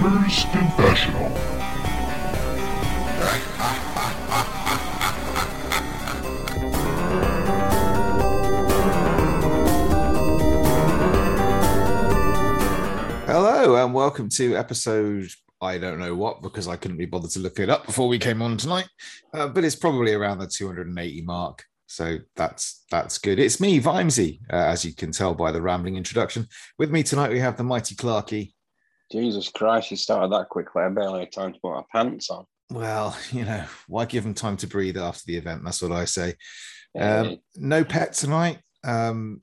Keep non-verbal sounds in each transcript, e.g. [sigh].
Gamer's Confessional. Hello and welcome to episode I don't know what because I couldn't be bothered to look it up before we came on tonight, uh, but it's probably around the 280 mark. So that's that's good. It's me, Vimesy, uh, as you can tell by the rambling introduction. With me tonight we have the mighty Clarky. Jesus Christ, you started that quickly. I barely had time to put my pants on. Well, [laughs] you know, why give him time to breathe after the event? That's what I say. Um, no pet tonight. Um,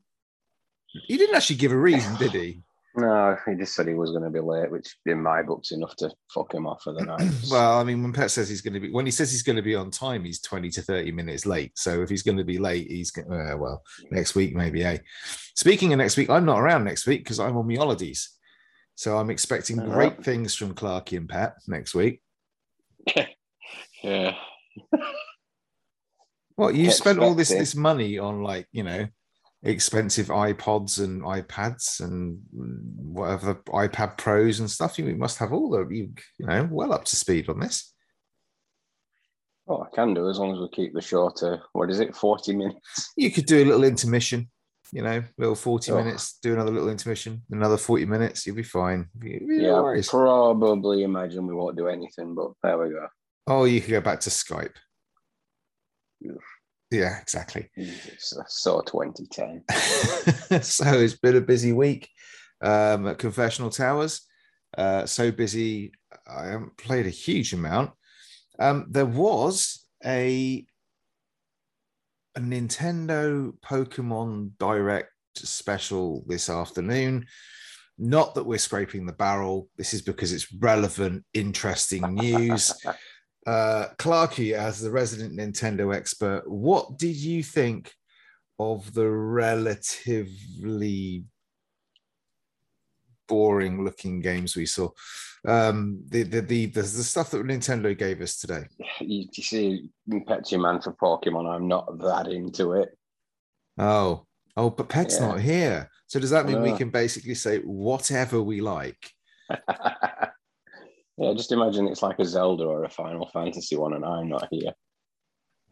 he didn't actually give a reason, did he? [laughs] No, he just said he was going to be late, which in my book's enough to fuck him off for the night. [clears throat] well, I mean, when Pet says he's going to be, when he says he's going to be on time, he's 20 to 30 minutes late. So if he's going to be late, he's going uh, well, next week maybe, eh? Speaking of next week, I'm not around next week because I'm on my holidays. So I'm expecting Uh-huh. great things from Clarky and Pet next week. [laughs] yeah. What you spent all this this money on like, you know, expensive iPods and iPads and whatever iPad Pros and stuff. You must have all the you, you know, well up to speed on this. Well, I can do as long as we keep the show to, what is it, 40 minutes? You could do a little intermission, you know, little 40 Oh. minutes, do another little intermission, another 40 minutes, you'll be fine. You- you- Yeah, I probably imagine we won't do anything, but there we go. Oh, you could go back to Skype. Yeah. Yeah, exactly. [laughs] Jesus, so 2010. [laughs] so it's been a busy week um, at Confessional Towers. Uh, so busy, I haven't played a huge amount. Um, there was a a Nintendo Pokemon Direct special this afternoon. Not that we're scraping the barrel. This is because it's relevant, interesting news. [laughs] Uh, Clarky, as the resident Nintendo expert, what did you think of the relatively boring looking games we saw? Um, the, the, the, the, the stuff that Nintendo gave us today. you, you see, Petsy Man for Pokemon, I'm not that into it. Oh, oh, but Pet's Yeah. not here. So does that mean we can basically say whatever we like? [laughs] yeah, just imagine it's like a Zelda or a Final Fantasy one, and I'm not here.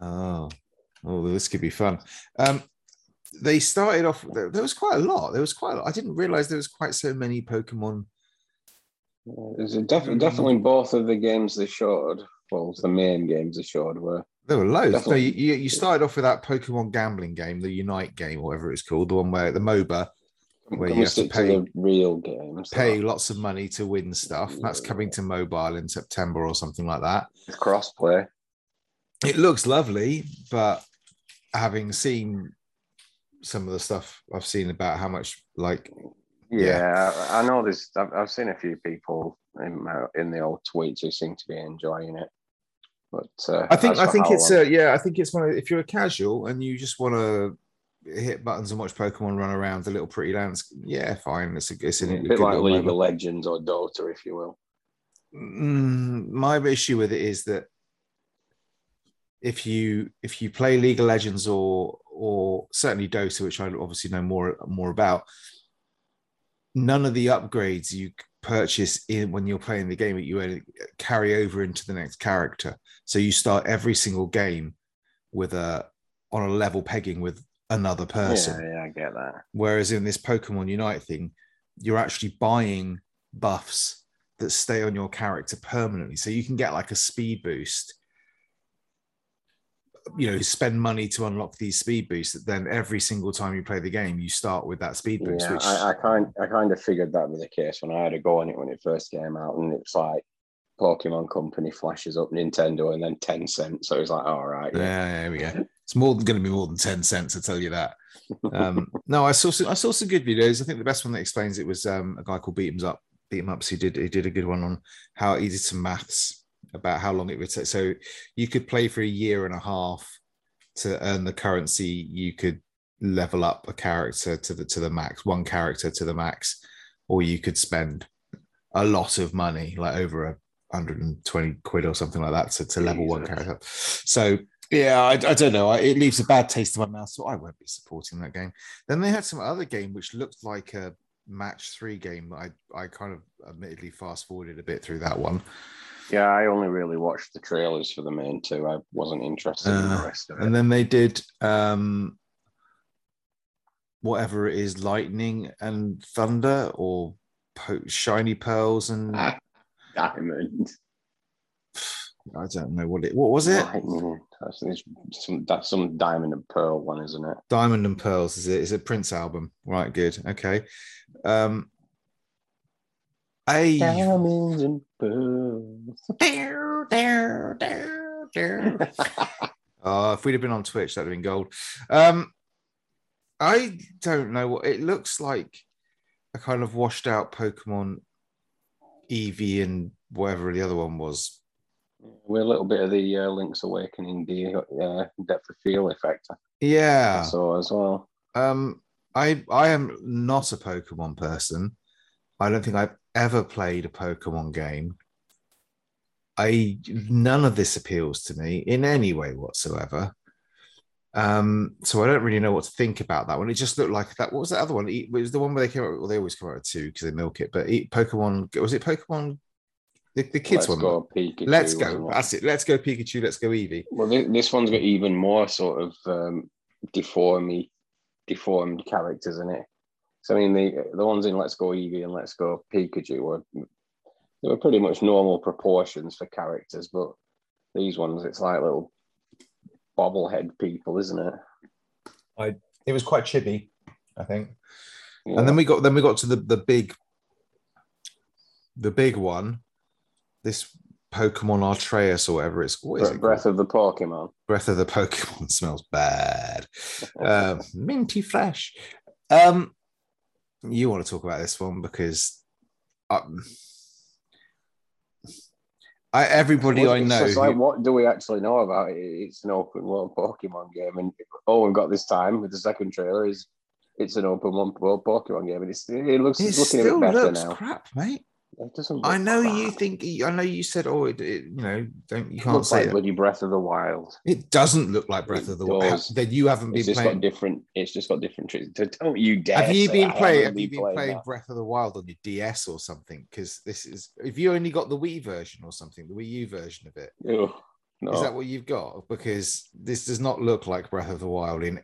Oh, oh, this could be fun. Um, they started off. There, there was quite a lot. There was quite. A lot. I didn't realize there was quite so many Pokemon. Yeah, There's a def- mm. definitely both of the games they showed. Well, the main games they showed were There were loads. No, Definitely. you, you, you started off with that Pokemon gambling game, the Unite game, or whatever it's called, the one where the MOBA Where you have to pay- the real games? pay though? lots of money to win stuff. That's coming to mobile in September or something like that. Crossplay. It looks lovely, but having seen some of the stuff I've seen about how much like Yeah. Yeah, I I know there's. I've, I've seen a few people in my, in the old tweets who seem to be enjoying it. But uh, I think I think it's uh, yeah I think it's one of, if you're a casual and you just want to hit buttons and watch Pokemon run around the little pretty landscape. Yeah, fine. It's a it's a, a good bit like League moment. of Legends or Dota, if you will. Mm, my issue with it is that if you if you play League of Legends or or certainly Dota, which I obviously know more more about, none of the upgrades you purchase in when you're playing the game you only carry over into the next character. So you start every single game with a on a level pegging with another person. Yeah, yeah, I get that. Whereas in this Pokemon Unite thing, you're actually buying buffs that stay on your character permanently. So you can get like a speed boost. You know, spend money to unlock these speed boosts. That then every single time you play the game, you start with that speed boost. Yeah, which I, I kind I kind of figured that was the case when I had a go on it when it first came out, and it's like Pokemon Company flashes up Nintendo and then Tencent. So it's like, all right, yeah, yeah. there we go. It's more than going to be more than ten cents. I tell you that. [laughs] Um, no, I saw some, I saw some good videos. I think the best one that explains it was um, a guy called Beat 'Em's Up. Beat 'Em Ups. He did he did a good one on how he did some maths about how long it would take. So you could play for a year and a half to earn the currency. You could level up a character to the to the max, one character to the max, or you could spend a lot of money, like over a 120 quid or something like that, to, to level one character. So yeah, I, I don't know. I, it leaves a bad taste in my mouth, so I won't be supporting that game. Then they had some other game which looked like a match three game. I I kind of admittedly fast forwarded a bit through that one. Yeah, I only really watched the trailers for the main two. I wasn't interested in the Uh, rest of it. And then they did um whatever it is, lightning and thunder, or po- shiny pearls and Ah, Diamond. [sighs] I don't know what it. What was it? Lightning. That's, it's some, that's some diamond and pearl one, isn't it? Diamond and Pearls. Is it? Is it Prince album? Right. Good. Okay. Um. I Diamonds and pearls. Oh, [laughs] if we'd have been on Twitch, that'd have been gold. Um, I don't know what it looks like. A kind of washed out Pokemon Eevee and whatever the other one was. We're a little bit of the uh, Link's Awakening the uh, depth of field effect. Yeah. So as well. Um, I I am not a Pokemon person. I don't think I've ever played a Pokemon game. I none of this appeals to me in any way whatsoever. Um, so I don't really know what to think about that one. It just looked like that. What was that other one? It was the one where they came out. Well, they always come out with two because they milk it. But Pokemon was it Pokemon? The, the kids Let's one. go Pikachu. Let's go. That's it. Let's go Pikachu. Let's go Eevee. Well, this one's got even more sort of um, deformy, deformed characters in it. So I mean, the the ones in Let's Go Eevee and Let's Go Pikachu were they were pretty much normal proportions for characters, but these ones, it's like little bobblehead people, isn't it? I It was quite chibi, I think. Yeah. And then we got then we got to the the big the big one. This Pokemon Arceus or whatever it's what is Bre- it Breath of the Pokemon. Breath of the Pokemon [laughs] smells bad. Um, minty fresh. Um, you want to talk about this one because um, I everybody I know. just like, what do we actually know about it? It's an open world Pokemon game, and all we've got this time with the second trailer is it's an open world Pokemon game, and it's it looks it it's looking a bit better looks now. crap, mate. It doesn't. I know you think. I know you said, "Oh, it, it- you know, don't you It can't say like that." bloody Breath of the Wild. It doesn't look like Breath It of the Wild. Then you haven't It's been just playing. got different. It's just got different tricks. Don't you dare! Have you been playing? haven't you been playing. Breath of the Wild on your DS or something? Because this is. If you only got the Wii version or something, the Wii U version of it, Ew, no, is that what you've got? Because this does not look like Breath of the Wild. In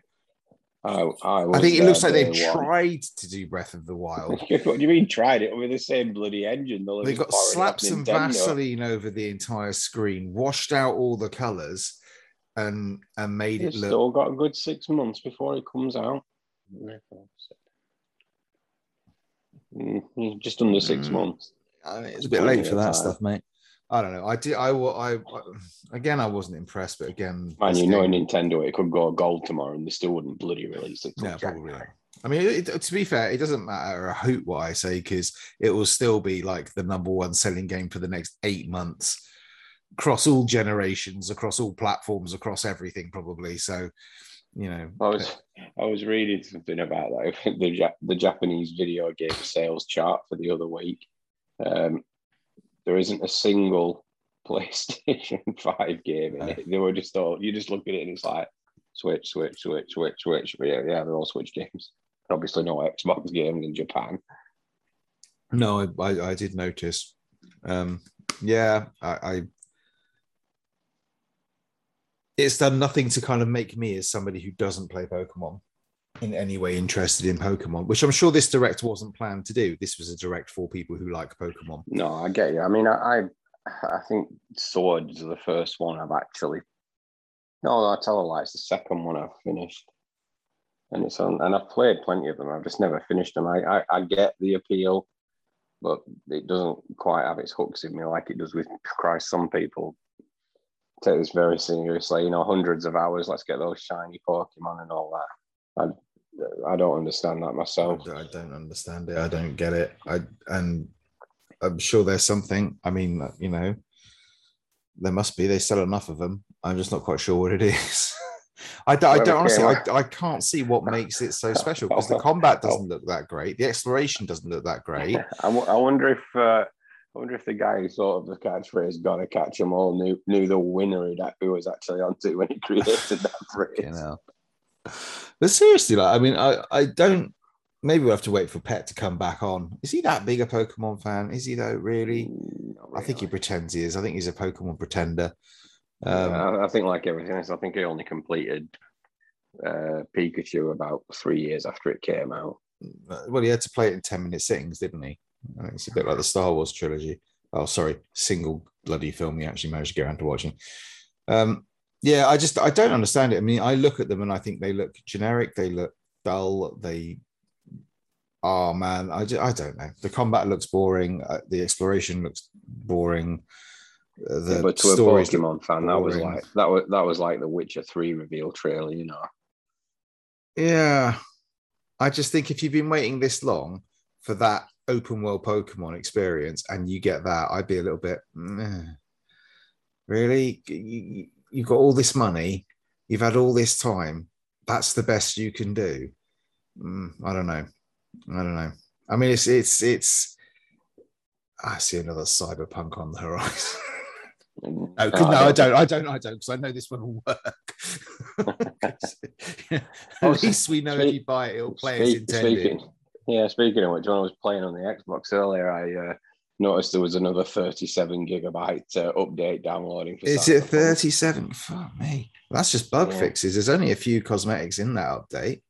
I, I, I think it there looks like they've one. tried to do Breath of the Wild. [laughs] what do you mean tried it with the same bloody engine? though? They It got slaps powered slapped off some Nintendo. Vaseline over the entire screen, washed out all the colors, and and made it It's look still got a good six months before it comes out. Mm, Just under six Mm. months. I mean, it's a bit late for that time. stuff, mate. I don't know. I did. I, wa- I, I again, I wasn't impressed, but again, Man, this you know, Nintendo, it could go gold tomorrow, and they still wouldn't bloody release it. till Yeah, probably. January. not. I mean, it, it- to be fair, it doesn't matter a hoot what I say because it will still be like the number one selling game for the next eight months across all generations, across all platforms, across everything, probably. So, you know, I was I was reading something about that. [laughs] The the Japanese video game sales chart for the other week. Um, there isn't a single PlayStation [laughs] Five game in it. They were just all you just look at it and it's like Switch, Switch, Switch, Switch, Switch. But yeah, yeah, they're all Switch games. Obviously, no Xbox games in Japan. no, I, I, I did notice. Um, yeah, I, I, it's done nothing to kind of make me as somebody who doesn't play Pokemon in any way interested in Pokemon, which I'm sure this direct wasn't planned to do. This was a direct for people who like Pokemon. No, I get you. I mean, I I, think Swords the first one I've actually. No, I tell a lie. It's the second one I've finished, and it's on. And I've played plenty of them. I've just never finished them. I I, I get the appeal, but it doesn't quite have its hooks in me like it does with Christ. Some people take this very seriously. You know, hundreds of hours. Let's get those shiny Pokemon and all that. I I don't understand that myself. I don't understand it. I don't get it. I and I'm sure there's something. I mean, you know, there must be. They sell enough of them. I'm just not quite sure what it [laughs] is. I don't, I don't honestly. I, I can't see what makes it so special because the combat [laughs] doesn't look that great. The exploration doesn't look that great. [laughs] I, w- I wonder if uh, I wonder if the guy who thought of the catchphrase "Gotta catch catch 'em all" knew knew the winner who that who was actually onto when he created that phrase. You know. But seriously, like I mean, I I don't maybe we'll have to wait for Pet to come back on. Is he that big a Pokemon fan? Is he though? Really? Mm, not I think he pretends he is. I think he's a Pokemon pretender. Um, Yeah, I, think like everything else, I think he only completed uh, Pikachu about three years after it came out. well, he had to play it in 10 minute sittings, didn't he? I think it's a bit like the Star Wars trilogy. Oh, sorry, single bloody film he actually managed to get around to watching. Um, yeah, I just I don't understand it. I mean, I look at them and I think they look generic, they look dull, they oh man, I, just, I don't know. The combat looks boring, uh, the exploration looks boring. uh, The Yeah, but to a Pokemon fan, that was like that was that was like the Witcher Three reveal trailer, you know. Yeah. I just think if you've been waiting this long for that open world Pokemon experience and you get that, I'd be a little bit, "Meh. really? You- You, you've got all this money, you've had all this time. That's the best you can do. Mm, I don't know. I don't know. I mean, it's, it's, it's, I see another cyberpunk on the horizon. [laughs] No, Oh, no, I don't. I don't. I don't. Because I know this one will work. [laughs] At Oh, least we know if you buy it, it'll play as intended. speaking, yeah, speaking of which, when I was playing on the Xbox earlier, I uh, noticed there was another 37 gigabyte uh, update downloading. For Is it 37? Fuck me. That's just bug Yeah. fixes. There's only a few cosmetics in that update.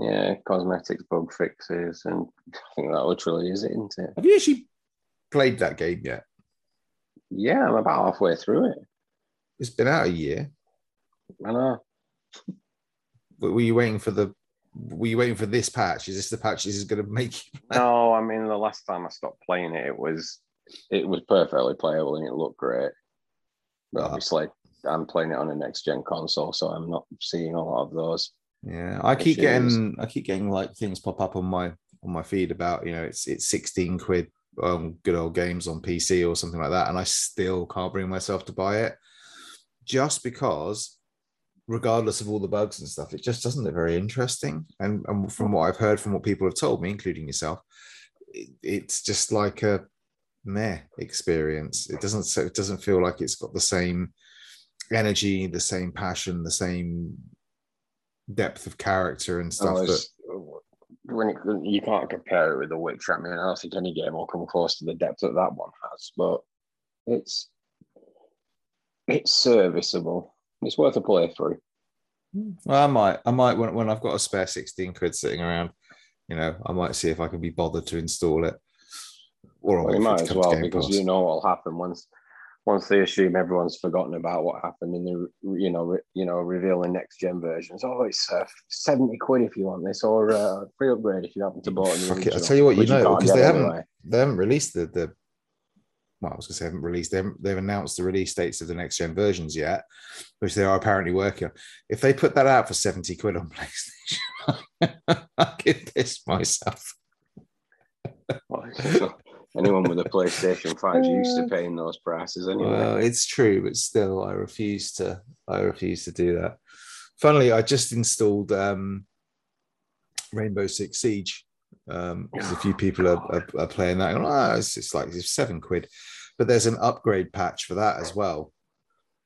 Yeah, cosmetics, bug fixes, and I think that literally is it, isn't it? Have you actually played that game yet? Yeah, I'm about halfway through it. It's been out a year. I know. Were you waiting for the? Were you waiting for this patch? Is this the patch this is going to make? You... No, I mean the last time I stopped playing it, it was it was perfectly playable and it looked great. But Ah. obviously, I'm playing it on a next gen console, so I'm not seeing a lot of those. Yeah, I keep Issues. getting. I keep getting like things pop up on my on my feed about you know it's it's 16 quid on good old games on PC or something like that, and I still can't bring myself to buy it, just because, regardless of all the bugs and stuff, it just doesn't look very interesting. And and from mm. what I've heard from what people have told me, including yourself, it, it's just like a meh experience. It doesn't so it doesn't feel like it's got the same energy, the same passion, the same depth of character and stuff. Oh, that, when it, you can't compare it with The Witcher. I mean, I don't think any game will come close to the depth that that one has, but it's it's serviceable. It's worth a playthrough. well, I might, I might when, when I've got a spare 16 quid sitting around, you know, I might see if I can be bothered to install it. Or Well, you might as well because Pass. you know what'll happen once once they assume everyone's forgotten about what happened in the you know re, you know revealing next gen versions. Oh, it's uh, seventy quid if you want this, or uh, free upgrade if you happen to buy the Fuck it. I'll tell you what, you know, because they haven't anyway. they haven't released the the well, I was gonna say haven't released haven't, they've announced the release dates of the next gen versions yet, which they are apparently working on. If they put that out for 70 quid on [laughs] PlayStation, I could piss myself. Anyone with a PlayStation Five is used to paying those prices anyway. Well, it's true, but still, I refuse to. I refuse to do that. Funnily, I just installed um, Rainbow Six Siege um, because a few people are, are, are playing that. And, oh, it's just like it's seven quid, but there's an upgrade patch for that as well.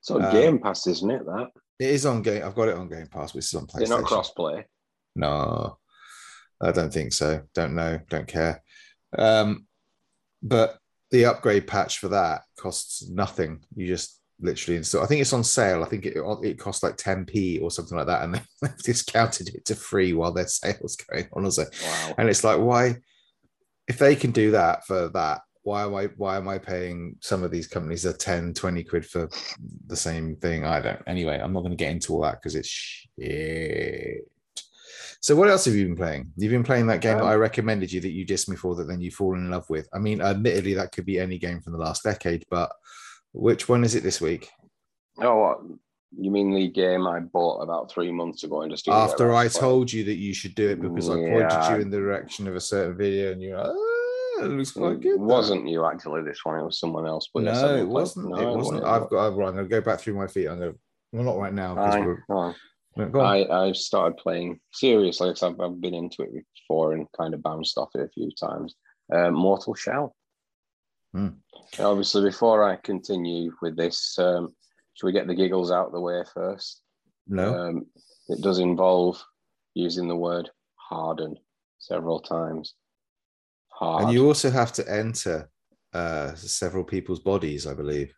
so uh, Game Pass, isn't it? That It is on game. I've got it on Game Pass, which is on they're not PlayStation. cross play. No, I don't think so. Don't know. Don't care. Um, but the upgrade patch for that costs nothing. You just literally install. I think it's on sale. I think it it costs like 10p or something like that, and [laughs] they've discounted it to free while their [laughs] sales going on. Or so. Wow. And it's like, why? If they can do that for that, why am I why am I paying some of these companies a 10, 20 quid for the same thing? I don't. Anyway, I'm not going to get into all that because it's shit. So what else have you been playing? You've been playing that game that Um, I recommended you that you dissed me for that then you fall in love with. I mean, admittedly, that could be any game from the last decade, but which one is it this week? Oh, you mean the game I bought about three months ago and just After I playing? told you that you should do it because I pointed you in the direction of a certain video and you're like, ah, it looks quite good. It wasn't you actually. This one, it was someone else. But no, it play- wasn't. No, it wasn't. I've got. Right, I'm going to go back through my feet. I'm to. Well, not right now because Fine, we're. fine. no, I, I started playing seriously because I've, I've been into it before and kind of bounced off it a few times. Uh, Mortal Shell. Hmm. Obviously, before I continue with this, um, should we get the giggles out of the way first? no. Um, it does involve using the word harden. several times. Hard. And you also have to enter uh, several people's bodies, I believe,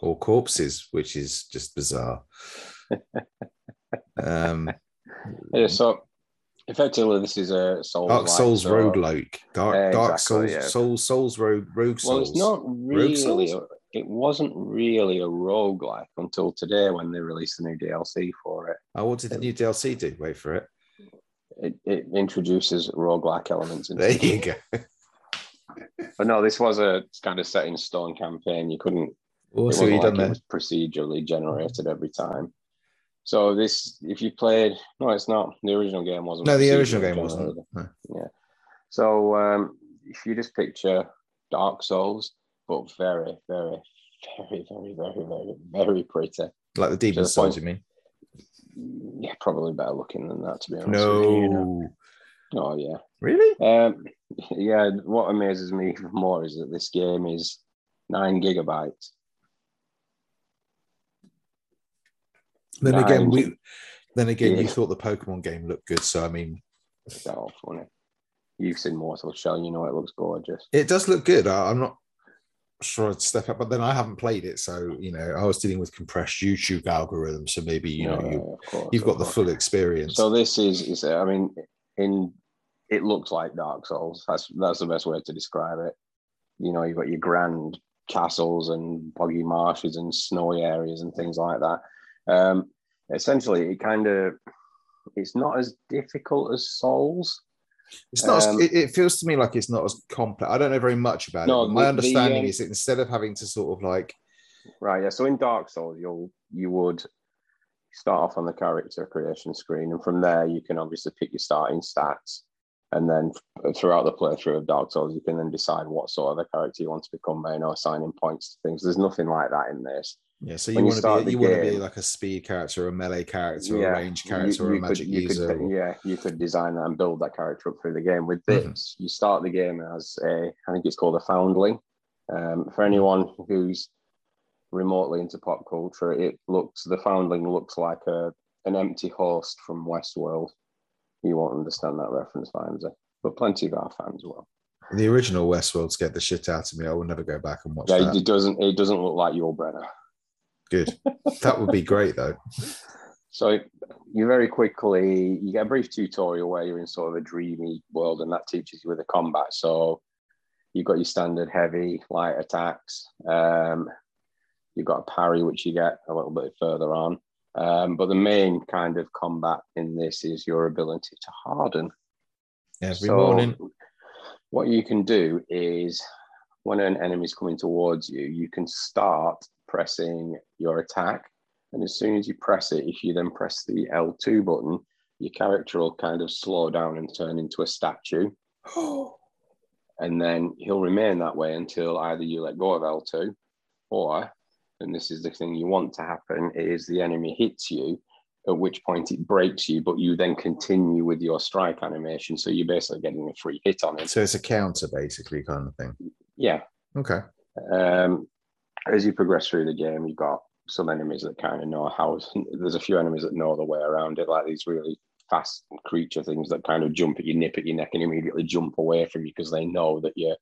or corpses, which is just bizarre. [laughs] um, yeah, so effectively, this is a Souls Dark Souls so, roguelike. Dark, Yeah, Dark exactly, Souls, yeah. Souls, Souls, Rogue, Rogue Well, it's not really. Souls? It wasn't really a roguelike until today when they released the new DLC for it. Oh, what did the new DLC do? Wait for it. It, it introduces roguelike elements. Into There you go. But no, this was a kind of set in stone campaign. You couldn't What's it wasn't you like done it there? was procedurally generated every time. So this, if you played, no, it's not. The original game wasn't. No, the original game wasn't. No. So um, if you just picture Dark Souls, but very, very, very, very, very, very, very pretty. Like the Demon Souls, point- you mean? Yeah, probably better looking than that, to be honest. with you, know. No. Oh yeah. Really? Um, [laughs] yeah. What amazes me even more is that this game is nine gigabytes. Then again, we. Then again, you thought the Pokemon game looked good, so I mean, So funny. You've seen Mortal Shell, you know it looks gorgeous. it does look good. I, I'm not sure I'd step up, but then I haven't played it, so you know, I was dealing with compressed YouTube algorithms, so maybe you know Yeah, you, course, you've got the course. full experience. So this is is I mean in it looks like Dark Souls. That's that's the best way to describe it. You know, you've got your grand castles and boggy marshes and snowy areas and things like that. Um, essentially, it kind of it's not as difficult as Souls. It's not. Um, as, it, feels to me like it's not as complex. I don't know very much about No, it. But my the- the, understanding um, is that instead of having to sort of like, Right, yeah. So in Dark Souls, you'll you would start off on the character creation screen, and from there you can obviously pick your starting stats, and then throughout the playthrough of Dark Souls, you can then decide what sort of a character you want to become by you know assigning points to things. There's nothing like that in this. Yeah. So you want to be you want to be like a speed character, or a melee character, or a range you- character, or a you could- magic you could- user. or- yeah, you could design that and build that character up through the game. With Mhm. this, you start the game as a, I think it's called a foundling. Um, for anyone who's remotely into pop culture, it looks the foundling looks like a an empty host from Westworld. You won't understand that reference, Vimesy, but plenty of our fans will. The original Westworld scared the shit out of me. I will never go back and watch Yeah, that. it doesn't it doesn't look like Yul Brynner. Good. that would be great though. So you very quickly you get a brief tutorial where you're in sort of a dreamy world, and that teaches you with the combat. So you've got your standard heavy, light attacks. Um, you've got a parry, which you get a little bit further on. Um, but the main kind of combat in this is your ability to harden. Every So morning. What you can do is when an enemy's coming towards you, you can start pressing your attack. And as soon as you press it, if you then press the L2 button, your character will kind of slow down and turn into a statue. [gasps] And then he'll remain that way until either you let go of L2 or, and this is the thing you want to happen, is the enemy hits you, at which point it breaks you, but you then continue with your strike animation. So you're basically getting a free hit on it. So it's a counter, basically, kind of thing. Yeah. Okay. Um, as you progress through the game, you've got some enemies that kind of know how. There's a few enemies that know the way around it, like these really fast creature things that kind of jump at you, nip at your neck, and immediately jump away from you because they know that you're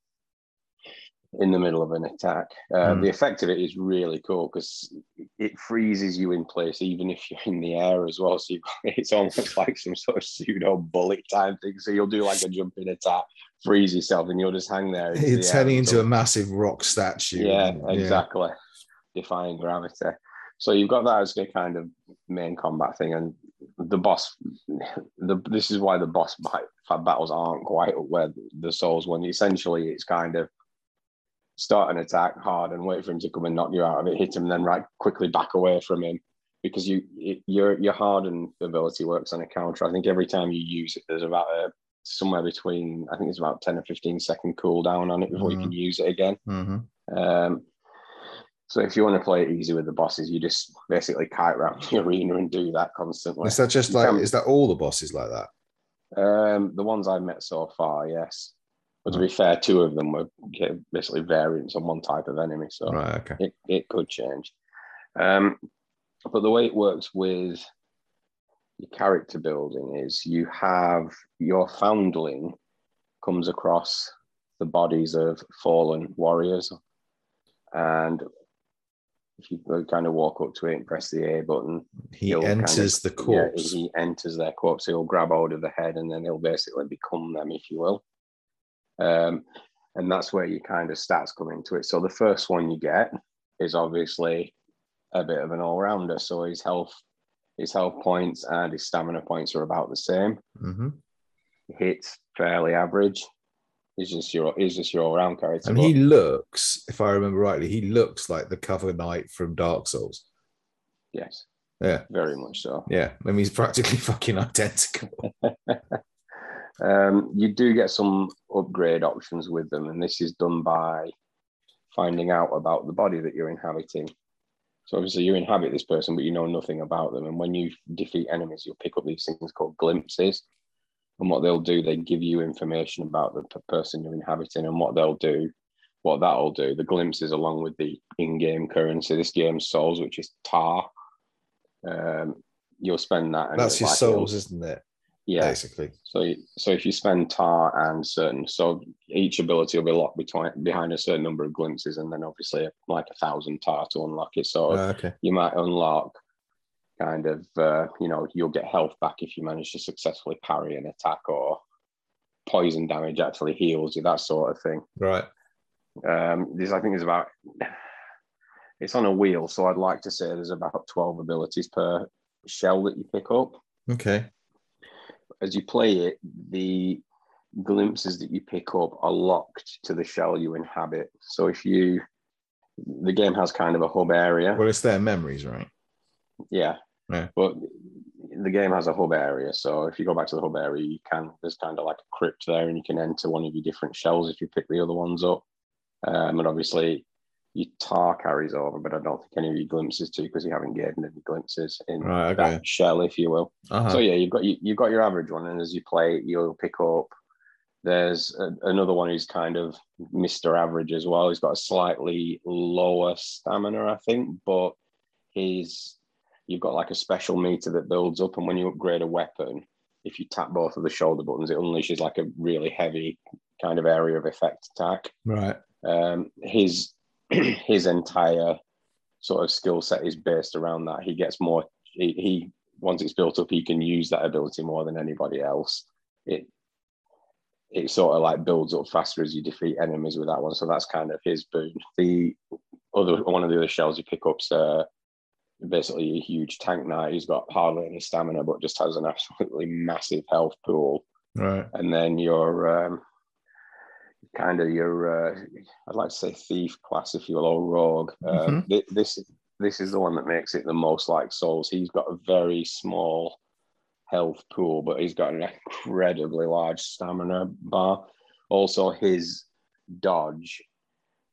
in the middle of an attack. Uh, Hmm. The effect of it is really cool because it freezes you in place, even if you're in the air as well. So [laughs] it's almost like some sort of pseudo bullet time thing. So you'll do like a jumping attack, freeze yourself, and you'll just hang there. the turning into a massive rock statue. yeah, exactly. Defying gravity. So you've got that as a kind of main combat thing, and the boss. The this is why the boss fight battles aren't quite where the Souls one. Essentially, it's kind of start an attack hard and wait for him to come and knock you out of it, hit him, then right quickly back away from him because you your your hardened ability works on a counter. I think every time you use it, there's about a somewhere between I think it's about ten or fifteen second cooldown on it before you Mhm. can use it again. hmm Um, so if you want to play it easy with the bosses, you just basically kite around the arena and do that constantly. Is that just You like? can- Is that all the bosses like that? Um, the ones I've met so far, yes. But to be fair, two of them were basically variants on one type of enemy, so Right. Okay. it, it could change. Um, but the way it works with your character building is you have your foundling comes across the bodies of fallen warriors. And if you kind of walk up to it and press the A button, He enters kind the of, yeah, corpse. he enters their corpse. He'll grab hold of the head and then he'll basically become them, if you will. Um, and that's where your kind of stats come into it. So the first one you get is obviously a bit of an all-rounder. So his health, his health points and his stamina points are about the same. hmm Hits fairly average. He's just your he's just your all-round character. And but- he looks, if I remember rightly, he looks like the cover knight from Dark Souls. yes, Yeah, very much so. yeah. I mean, he's practically [laughs] fucking identical. [laughs] Um, you do get some upgrade options with them, and this is done by finding out about the body that you're inhabiting. So obviously you inhabit this person, but you know nothing about them. And when you defeat enemies, you'll pick up these things called glimpses. And what they'll do, they give you information about the person you're inhabiting and what they'll do, what that'll do. The glimpses, along with the in-game currency, this game's souls, which is tar. Um, you'll spend that. and That's your like souls, isn't it? Yeah. Basically. So, so if you spend tar and certain, so each ability will be locked between behind a certain number of glimpses, and then obviously like a thousand tar to unlock it. So Uh, okay. you might unlock kind of, uh, you know, you'll get health back if you manage to successfully parry an attack, or poison damage actually heals you, that sort of thing. Right. Um, there's, I think, is about it's on a wheel, so I'd like to say there's about twelve abilities per shell that you pick up. Okay. As you play it, the glimpses that you pick up are locked to the shell you inhabit. So if you, the game has kind of a hub area, Well, it's their memories, right? yeah, Yeah. but the game has a hub area. So if you go back to the hub area, you can there's kind of like a crypt there, and you can enter one of your different shells if you pick the other ones up. Um, and obviously, your tar carries over, but I don't think any of your glimpses do because you haven't gained any glimpses in Right. Okay. that shell, if you will. Uh-huh. So yeah, you've got you, you've got your average one, and as you play, you'll pick up. There's a, another one who's kind of Mister Average as well. He's got a slightly lower stamina, I think, but he's you've got like a special meter that builds up, and when you upgrade a weapon, if you tap both of the shoulder buttons, it unleashes like a really heavy kind of area of effect attack. right. Um, his [clears throat] his entire sort of skill set is based around that. He gets more. He, he once it's built up, he can use that ability more than anybody else. It it sort of like builds up faster as you defeat enemies with that one. So that's kind of his boon. The other one of the other shells you pick up's uh, basically a huge tank knight. He's got hardly any stamina, but just has an absolutely massive health pool Right. and then your um, kind of your uh, I'd like to say thief class, if you will, or rogue. Um, thi- this this is the one that makes it the most like Souls. He's got a very small health pool, but he's got an incredibly large stamina bar. Also, his dodge,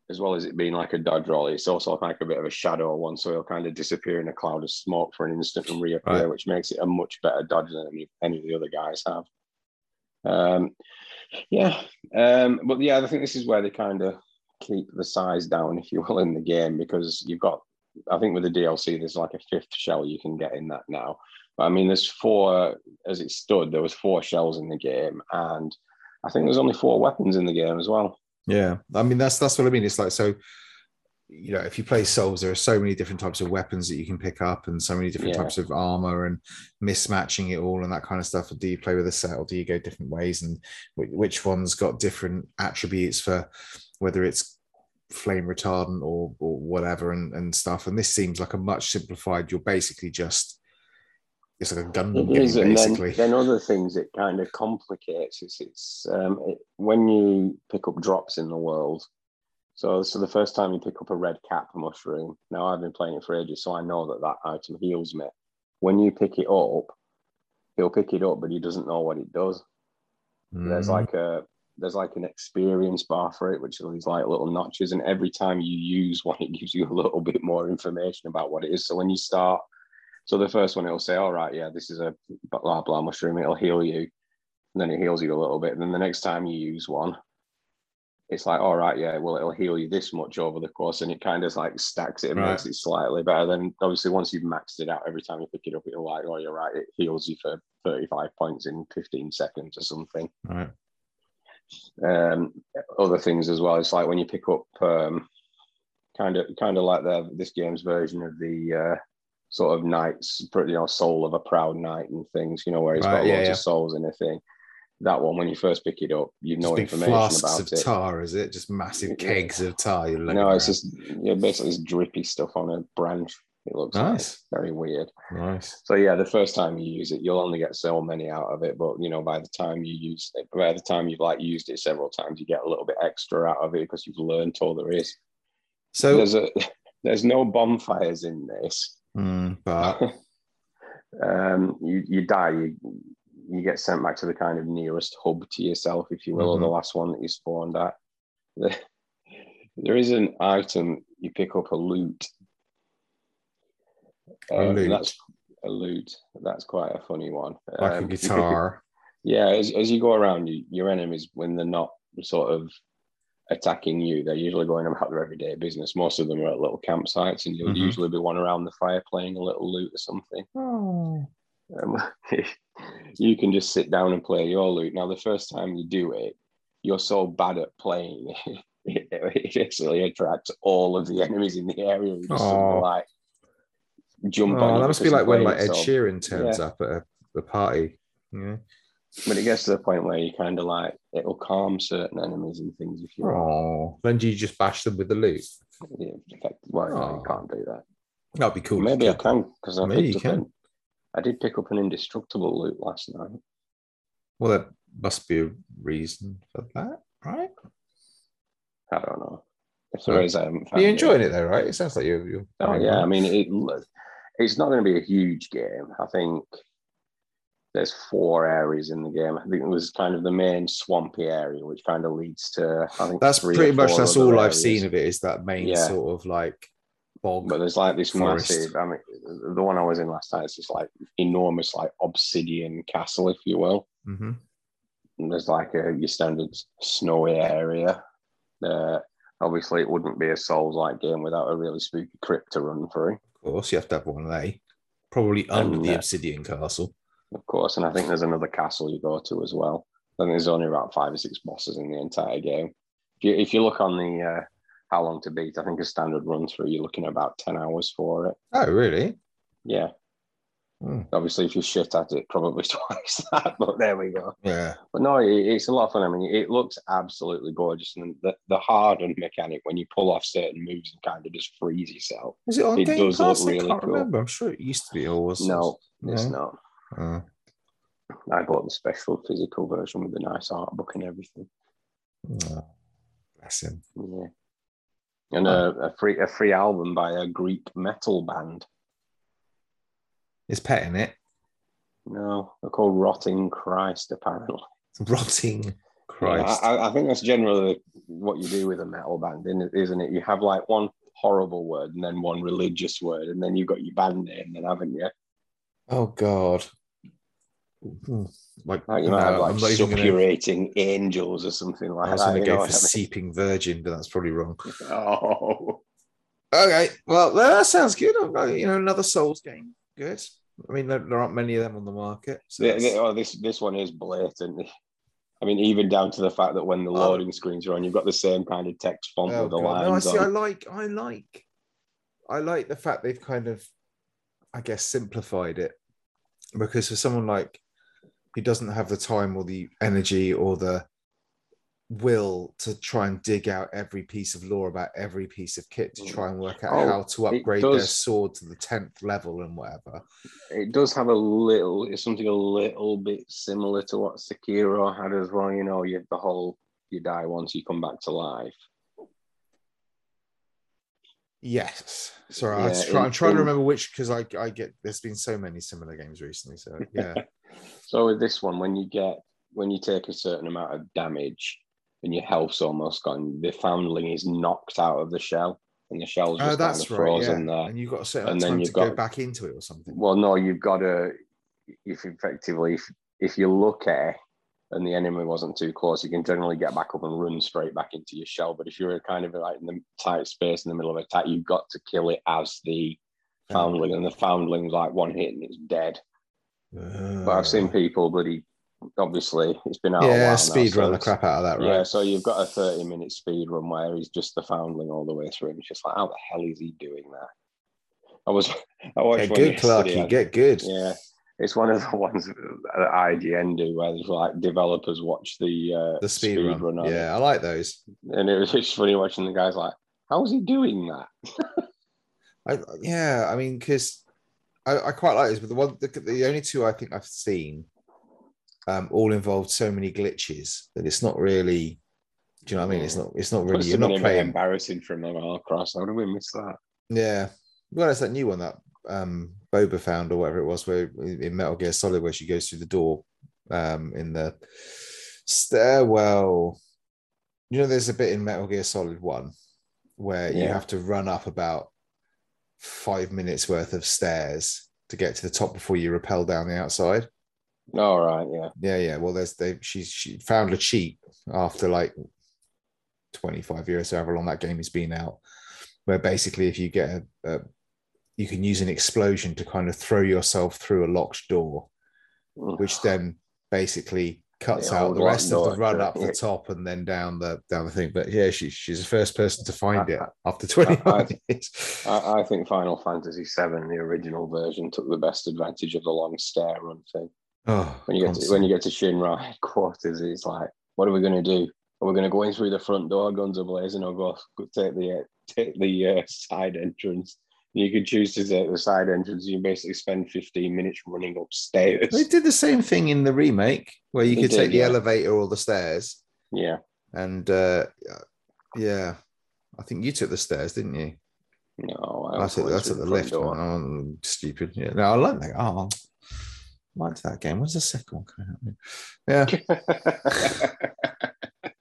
as well as it being like a dodge roll, it's also like a bit of a shadow one, so he'll kind of disappear in a cloud of smoke for an instant and reappear, Right. which makes it a much better dodge than any, any of the other guys have. Um, yeah, um, but yeah, I think this is where they kind of keep the size down, if you will, in the game because you've got. I think with the DLC, there's like a fifth shell you can get in that now. But I mean, there's four as it stood. There was four shells in the game, and I think there's only four weapons in the game as well. Yeah. I mean, that's that's what I mean. It's like so. You know, if you play Souls, there are so many different types of weapons that you can pick up, and so many different Yeah. types of armor, and mismatching it all, and that kind of stuff. Do you play with a set, or do you go different ways? And wh- which one's got different attributes for whether it's flame retardant or or whatever, and and stuff. And this seems like a much simplified. You're basically just it's like a Gundam It game, is, and then, basically. then other things it kind of complicates. It's, it's um, it, when you pick up drops in the world. So, so the first time you pick up a red cap mushroom. Now I've been playing it for ages, so I know that that item heals me. When you pick it up, he'll pick it up, but he doesn't know what it does. There's Mm, like a there's like an experience bar for it, which are these like little notches, and every time you use one, [laughs] it gives you a little bit more information about what it is. So when you start, so the first one it'll say, "All right, yeah, this is a blah blah mushroom. It'll heal you," and then it heals you a little bit. And then the next time you use one, it's like, "All right, yeah, well, it'll heal you this much over the course," and it kind of like stacks it and Right. makes it slightly better. Then obviously once you've maxed it out, every time you pick it up, it'll like, "Oh, you're right, it heals you for 35 points in 15 seconds or something." right. Um, other things as well. It's like when you pick up um, kind of kind of like the this game's version of the uh, sort of knights, you know, soul of a proud knight and things. You know, where it's Right, got yeah, loads yeah. of souls in a thing. That one, when you first pick it up, you know big information flasks about of it. tar, is it? Just massive Yeah. kegs of tar. Looking No, it's just yeah, basically it's drippy stuff on a branch. It looks Nice. like very weird. nice. So yeah, the first time you use it, you'll only get so many out of it. But you know, by the time you use it, by the time you've like used it several times, you get a little bit extra out of it because you've learned all there is. So, There's a [laughs] there's no bonfires in this. mm, but [laughs] Um, you you die, you you get sent back to the kind of nearest hub to yourself, if you will, or the Mm-hmm. last one that you spawned at. [laughs] There is an item you pick up a lute. A Uh, lute. That's a lute. That's quite a funny one. like Um, a you pick guitar. Yeah, as, as you go around, you, your enemies, when they're not sort of attacking you, they're usually going about their everyday business. Most of them are at little campsites, and you'll Mhm. usually be one around the fire playing a little lute or something. Oh. Um, [laughs] you can just sit down and play your lute. Now, the first time you do it, you're so bad at playing, [laughs] it, actually attracts all of the enemies in the area. You just Oh. like jump on. Oh, you that must be like when like Ed Sheeran turns Yeah. up at a, a party. Yeah. But it gets to the point where you kind of like it'll calm certain enemies and things if you Oh. Then do you just bash them with the lute? Yeah, well, no, Oh. you can't do that. That'd be cool. Maybe I can because I Maybe picked you up can. I did pick up an indestructible lute last night. Well, there must be a reason for that, right? I don't know if there is. I haven't found you enjoying it though, right? It sounds like you're. you're Oh yeah, I mean it. It's not going to be a huge game. I think there's four areas in the game. I think it was kind of the main swampy area, which kind of leads to. I think that's pretty much that's all I've seen of it is that main Yeah. sort of like bog. But there's like this Forest. massive. I mean, the one I was in last night is just like enormous, like obsidian castle, if you will. Mhm. And there's like a your standard snowy area. Uh, obviously, it wouldn't be a Souls-like game without a really spooky crypt to run through, Of course, you have to have one there. Probably under And, the uh, obsidian castle. of course. And I think there's another castle you go to as well. I think there's only about five or six bosses in the entire game. If you, if you look on the uh, how long to beat, I think a standard run through, you're looking at about ten hours for it. Oh, really? Yeah. Hmm. Obviously, if you're shit at it, probably [laughs] twice that. But there we go. Yeah. But no, it, it's a lot of fun. I mean, it looks absolutely gorgeous, and the, the hardened mechanic when you pull off certain moves and kind of just freeze yourself. Is it on It Game does look Pass? I really can't cool. remember. I'm sure it used to be. Or was No, it's not. Oh, I bought the special physical version with the nice art book and everything. oh, bless him. Yeah, and a, a free a free album by a Greek metal band. Is pet in it? No, they're called Rotting Christ. Apparently, [laughs] Rotting Christ. Yeah, I, I think that's generally what you do with a metal band, isn't it- isn't it? You have like one horrible word and then one religious word, and then you've got your band name, then haven't you? oh God. Hmm. Like, Like you no, might have like I'm not gonna- angels or something like that. I was going to go for I mean? Seeping Virgin, but that's probably wrong. [laughs] Oh, Okay, well that sounds good. You know, another Souls game. Good. I mean, there, there aren't many of them on the market. So that's- oh, this this one is blatant. I mean, even down to the fact that when the Oh. loading screens are on, you've got the same kind of text font Oh, with the God. No, I lines see. I like. I like. I like the fact they've kind of, I guess, simplified it, because for someone like who doesn't have the time or the energy or the will to try and dig out every piece of lore about every piece of kit to try and work out Oh, how to upgrade their sword to the tenth level and whatever. It does have a little, it's something a little bit similar to what Sekiro had as well. You know, you have the whole you die once, you come back to life. Yes. Sorry, I Yeah, in- I'm trying to remember which because I I get there's been so many similar games recently. So yeah. [laughs] So with this one, when you get when you take a certain amount of damage and your health's almost gone, the foundling is knocked out of the shell, and the shell's oh, just oh, that's kind of right. Yeah. there. And you've got a certain And of then you've to go back into it or something. Well, no, you've got to. If effectively, if, if you look at it and the enemy wasn't too close, you can generally get back up and run straight back into your shell. But if you're kind of like in the tight space in the middle of attack, you've got to kill it as the foundling, and the foundling's like one hit and it's dead. But I've seen Uh, people bloody obviously it's been out. a yeah, speed now, run so the crap out of that, Yeah, so you've got a 30 minute speed run where he's just the foundling all the way through. And it's just like, how the hell is he doing that? I was, [laughs] I watched Get good, Clarky. Get good. Yeah, it's one of the ones that IGN do where there's like developers watch the uh, The speed, run. on it. Yeah, I like those. and it was [laughs] just funny watching the guys like, how is he doing that? I yeah, I mean, because I, I quite like this, but the one the, the only two I think I've seen um all involved so many glitches that it's not really do you know what I mean? It's not it's not really you're not playing embarrassing from them all across. How did we miss that? yeah. Well, it's that new one that um Boba found or whatever it was where in Metal Gear Solid where she goes through the door um in the stairwell. You know, there's a bit in Metal Gear Solid One where you have to run up about five minutes worth of stairs to get to the top before you rappel down the outside. All right, yeah. Yeah, yeah. Well, there's they she she found a cheat after like 25 years, however long that game has been out, where basically if you get a, a you can use an explosion to kind of throw yourself through a locked door, which then basically cuts The out the rest of the run up the Yeah. top and then down the down the thing. But yeah, she, she's the first person to find it [laughs] I- after 21 I- [laughs] years. I, I think Final Fantasy VII, the original version, took the best advantage of the long stair run thing. oh, When you get to, when you get to Shinra headquarters, it's like, what are we going to do? Are we going to go in through the front door, guns are blazing, or go, go take the uh, take the uh, side entrance? You could choose to take the side entrance. You basically spend 15 minutes running upstairs. they did the same thing in the remake where you They could did, take the yeah. elevator or the stairs. Yeah, And uh, yeah, I think you took the stairs, didn't you? no, I I also took, went I through took the lift. Oh, I'm stupid. Yeah, no, I like that. Oh, I liked that game. When's the second one coming out? Yeah. [laughs]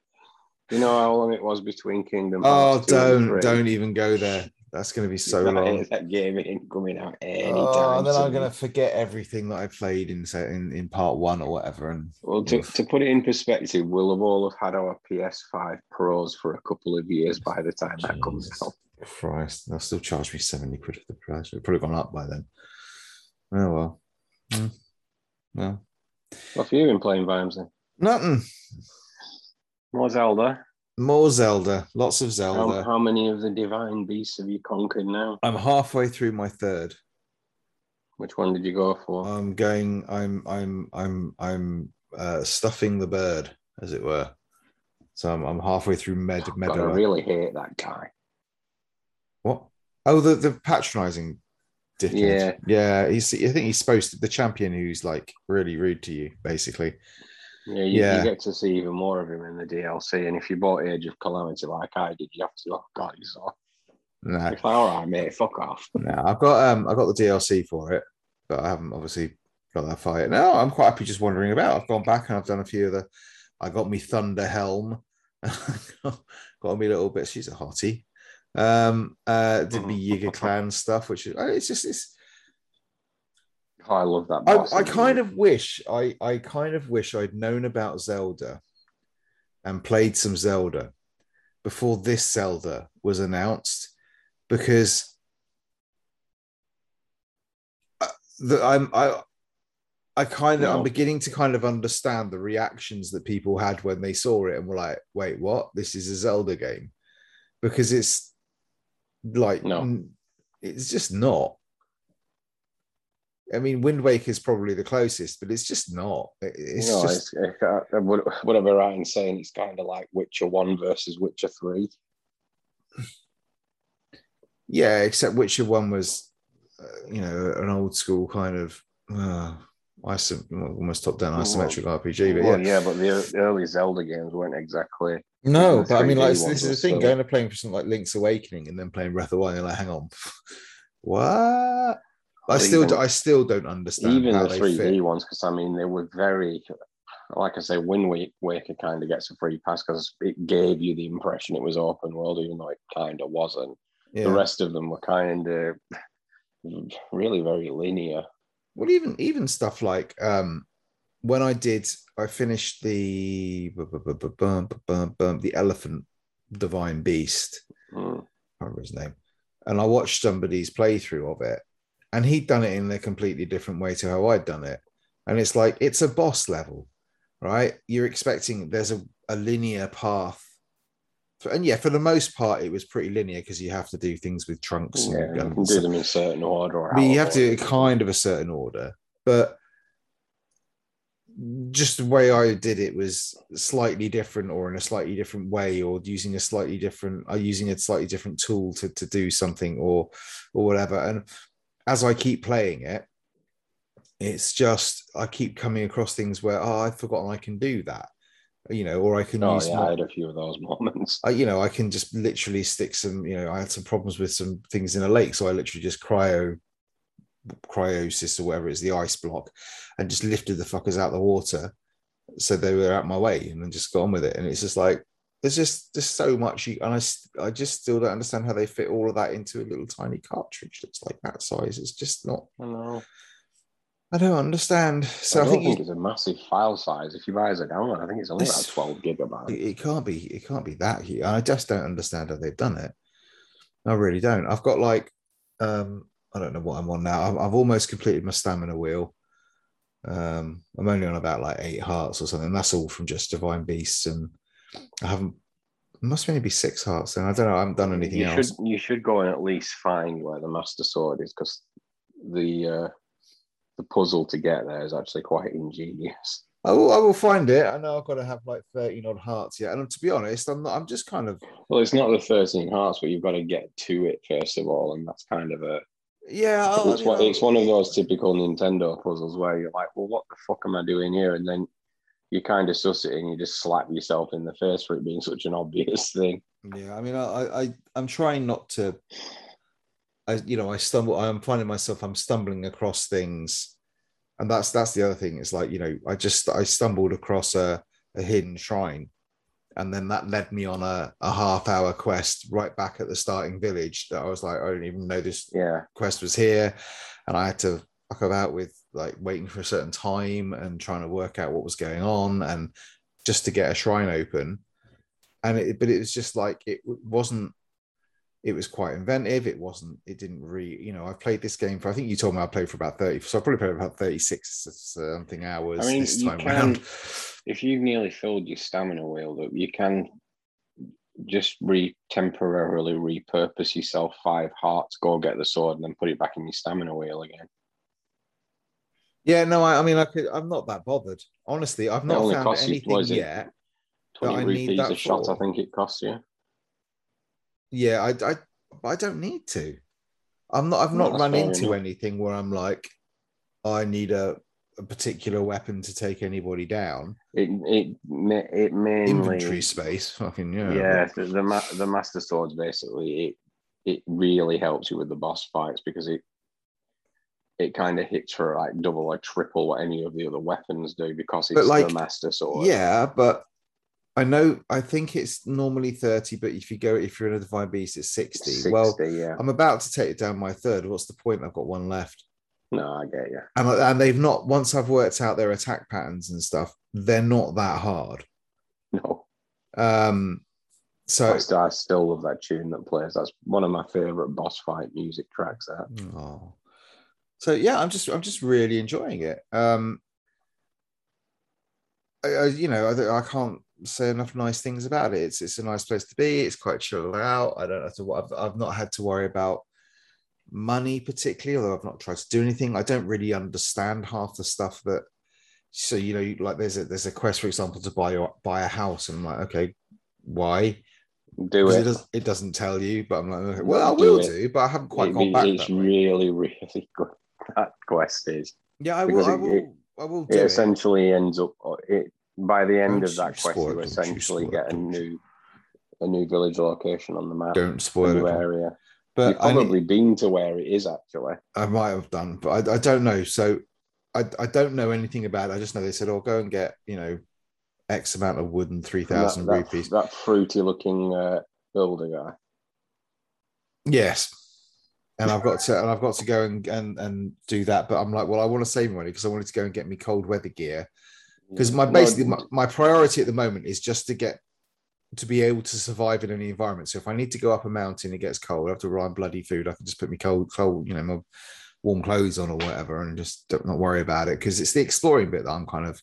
you know how long it was between Kingdom Oh, Hearts 2 and don't don't even go there. That's going to be so That long. That game ain't coming out anytime Oh, and then I'm going to forget everything that I played in in, in part one or whatever. And Well, to, to put it in perspective, we'll have all have had our PS5 Pros for a couple of years by the time that comes Jesus out. Christ, they'll still charge me 70 quid for the price. It'll probably gone up by then. Oh well. Mm. Well, What have you been playing, Vimesy? nothing. More Zelda. More Zelda. Lots of Zelda. how many of the divine beasts have you conquered now? I'm halfway through my third. Which one did you go for? I'm going. I'm. I'm. I'm. I'm uh, stuffing the bird, as it were. So I'm, I'm halfway through Med God, I Medoh. really hate that guy. What? Oh, the the patronising. Dickhead. Yeah. Yeah. He's. I think he's supposed to the champion who's like really rude to you, basically. Yeah, you, Yeah. you get to see even more of him in the DLC. And if you bought Age of Calamity like I did, you have to. Oh God, he's off. No, like, all right, mate, fuck off. no. I've got um. I got the DLC for it, but I haven't obviously got that far yet. No, I'm quite happy just wandering about. I've gone back and I've done a few of the. I got me Thunder Helm. [laughs] got me a little bit. She's a hottie. Um. Uh. Did me [laughs] Yiga Clan stuff, which is. uh, It's just. It's. Oh, I love that. I, I kind of wish I, I kind of wish I'd known about Zelda and played some Zelda before this Zelda was announced because uh, the, I'm I I kind of. I'm beginning to kind of understand the reactions that people had when they saw it and were like, wait, what? This is a Zelda game because it's like No. it's just not. I mean, Wind Waker is probably the closest, but it's just not. It's know, just it's, it, uh, whatever Ryan's saying, it's kind of like Witcher 1 versus Witcher 3. yeah. Except Witcher One was, uh, you know, an old school kind of uh, iso- almost top down Well, isometric RPG. But well, yeah, yeah, but the early Zelda games weren't exactly. no, but I mean, like this is the thing: so- going to playing for something like Link's Awakening and then playing Breath of the Wild, you're like, hang on, [laughs] what? I still, even- I still don't understand Even the they 3D ones, because I mean, they were very, like I say, Wind Wa- Waker kind of gets a free pass because it gave you the impression it was open world, even though it kind of wasn't. Yeah. The rest of them were kind of really very linear. well even even stuff like um when i did i finished the the elephant divine beast Mm. I remember his name and i watched somebody's playthrough of it and he'd done it in a completely different way to how i'd done it and it's like it's a boss level right? You're expecting there's a, a linear path. And yeah, for the most part, it was pretty linear because you have to do things with trunks. Yeah, and you guns. can do them in certain order. Or But you have to do it kind of a certain order. But just the way I did it was slightly different or in a slightly different way or using a slightly different or using a slightly different tool to, to do something or or whatever. And as I keep playing it, it's just I keep coming across things where oh I've forgotten I can do that. You know, or I can Oh use yeah, my- I had a few of those [laughs] moments. I, you know, I can just literally stick some, you know, I had some problems with some things in a lake. So I literally just cryo, cryosis or whatever it is, the ice block, and just lifted the fuckers out of the water. So they were out my way and then just got on with it. And it's just like, there's just, just so much. You, and I, I just still don't understand how they fit all of that into a little tiny cartridge that's like that size. It's just not, I know. I don't understand. So I I, think, think, you- it's a massive file size. If you buy as a download, I think it's only about 12 gigabytes. it, it can't be it can't be that huge. I just don't understand how they've done it. I really don't. I've got like um I don't know what I'm on now. I've, I've almost completed my stamina wheel. Um I'm only on about like eight hearts or something. That's all from just divine beasts and I haven't must maybe six hearts and I don't know. I haven't done anything you else. should you should go and at least find where the master sword is because the uh, the puzzle to get there is actually quite ingenious. I will, I will find it. I know I've got to have like 13 odd hearts yet. And to be honest, I'm not I'm just kind of Well, it's not the 13 hearts, but you've got to get to it first of all, and that's kind of a yeah. It's, you one, know, it's one of those typical Nintendo puzzles where you're like, well, what the fuck am I doing here? And then you kind of suss it and you just slap yourself in the face for it being such an obvious [laughs] thing. Yeah, I mean, I, I, I'm trying not to. I, you know, I stumble. I'm finding myself. I'm stumbling across things, and that's that's the other thing. It's like you know, I just I stumbled across a, a hidden shrine, and then that led me on a, a half hour quest right back at the starting village. That I was like, I don't even know this Yeah. quest was here, and I had to fuck about with like waiting for a certain time and trying to work out what was going on, and just to get a shrine open. And it, but it was just like it wasn't. It was quite inventive. It wasn't. It didn't really. You know, I've played this game for. I think you told me I played for about thirty. So I probably played about thirty six something hours I mean, this time can- around. If you've nearly filled your stamina wheel up, you can just re temporarily repurpose yourself five hearts, go get the sword, and then put it back in your stamina wheel again. Yeah, no, I, I mean, I could. I'm not that bothered. Honestly, I've not only found costs you- anything what is it? yet. That I 20 need rupees that a shot, I think it costs you. Yeah, I, I, I don't need to. I'm not. I've No, not that's run fair into enough. anything where I'm like, I need a, a particular weapon to take anybody down. It it ma- it mainly Inventory space, fucking yeah. yeah. The the, ma- the master swords basically it it really helps you with the boss fights because it it kind of hits for like double or triple what any of the other weapons do because it's like, the master sword. Yeah, but I know. I think it's normally thirty, but if you go, if you're in a divine beast, it's sixty. 60, Well, yeah. I'm about to take it down my third. What's the point? I've got one left. No, I get you. and, and they've not once I've worked out their attack patterns and stuff, they're not that hard. No, Um, so I, still, I still love that tune that plays. That's one of my favorite boss fight music tracks. That oh. So yeah, I'm just I'm just really enjoying it. Um, I, I, you know, I, I can't say enough nice things about it. It's it's a nice place to be. It's quite chilled out. I don't have to. I've, I've not had to worry about money particularly, although I've not tried to do anything. I don't really understand half the stuff that. So you know, you- like there's a there's a quest, for example, to buy your, buy a house, and I'm like, okay, why? do it. it, does, doesn't tell you, but I'm like, okay, well, I Do will it. do, but I haven't quite It- gone back. it's way. really, really [laughs] good. That quest is. Yeah, I will. because I it- will. it- I will It do it. essentially ends up. It by the end Don't of that quest, spoil you it, don't you essentially get a new, a new village location on the map, Don't a spoil new it. area. But You've I, probably need- been to where it is actually. I might have done, but I, I don't know. So I, I don't know anything about it. I just know they said, "Oh, go and get you know X amount of wood and three And that, thousand that, rupees." that fruity looking uh, builder guy. Yes, and I've got to and I've got to go and and and do that. But I'm like, well, I want to save money because I wanted to go and get me cold weather gear because my basically my, my priority at the moment is just to get to be able to survive in any environment. So if I need to go up a mountain, it gets cold. I have to rely on bloody food. I can just put me cold, cold, you know, my warm clothes on or whatever, and just don't not worry about it because it's the exploring bit that I'm kind of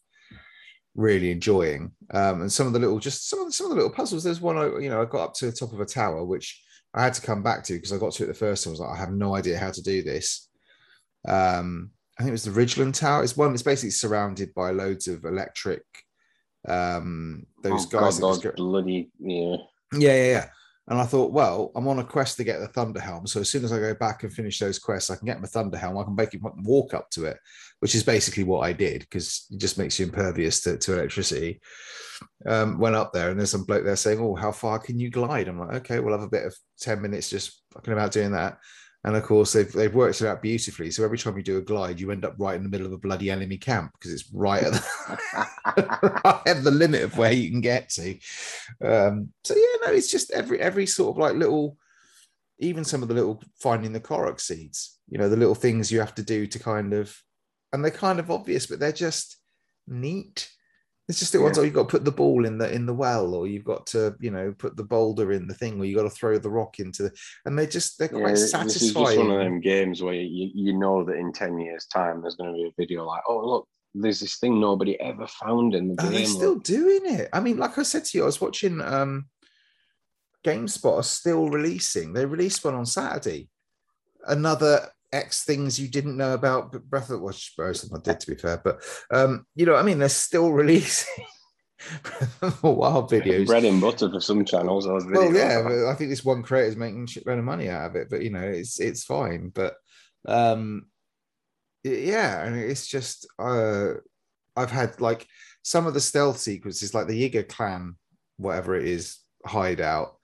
really enjoying. Um, and some of the little, just some of the, some of the little puzzles. There's one, I, you know, I got up to the top of a tower, which I had to come back to because I got to it the first time. I was like, I have no idea how to do this. Um, I think it was the Ridgeland Tower. It's one. It's basically surrounded by loads of electric. Um, those Oh, guys. God, bloody yeah. yeah, yeah, yeah. And I thought, well, I'm on a quest to get the Thunder Helm. So as soon as I go back and finish those quests, I can get my Thunder Helm. I can basically walk up to it, which is basically what I did because it just makes you impervious to, to electricity. Um, went up there and there's some bloke there saying, Oh, how far can you glide? I'm like, okay, we'll have a bit of 10 minutes just fucking about doing that. And of course, they've they've worked it out beautifully. So every time you do a glide, you end up right in the middle of a bloody enemy camp because it's right at the, [laughs] [laughs] right at the limit of where you can get to. Um, so yeah, no, it's just every every sort of like little, even some of the little finding the Korok seeds. You know, the little things you have to do to kind of, and they're kind of obvious, but they're just neat. It's just the ones Yeah. where you've got to put the ball in the in the well, or you've got to, you know, put the boulder in the thing, or you've got to throw the rock into the, and they're just they're Yeah, quite this is just one of them games where you, you know that in 10 years' time there's going to be a video like, oh, look, there's this thing nobody ever found in the game. they're still doing it? I mean, like I said to you, I was watching um GameSpot are still releasing. They released one on Saturday. Another X things you didn't know about but Breath of most of them I did to be fair, but um, you know, I mean, they're still [laughs] releasing [laughs] wild videos. Bread and butter for some channels. Well, yeah, I think this one creator is making shit load of money out of it, but you know, it's it's fine. But um yeah, and it's just uh I've had like some of the stealth sequences, like the Yiga clan, whatever it is, hideout,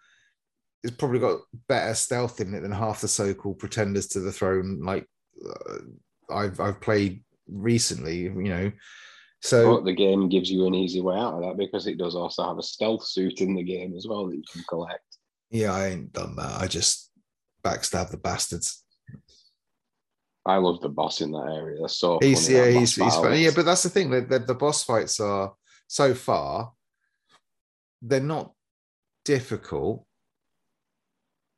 it's probably got better stealth in it than half the so-called pretenders to the throne. Like uh, I've I've played recently, you know. So But the game gives you an easy way out of that because it does also have a stealth suit in the game as well that you can collect. yeah, I ain't done that. I just backstab the bastards. I love the boss in that area. They're so He's funny, yeah, he's, he's funny. Yeah, but that's the thing. The, the, the boss fights are so far, they're not difficult.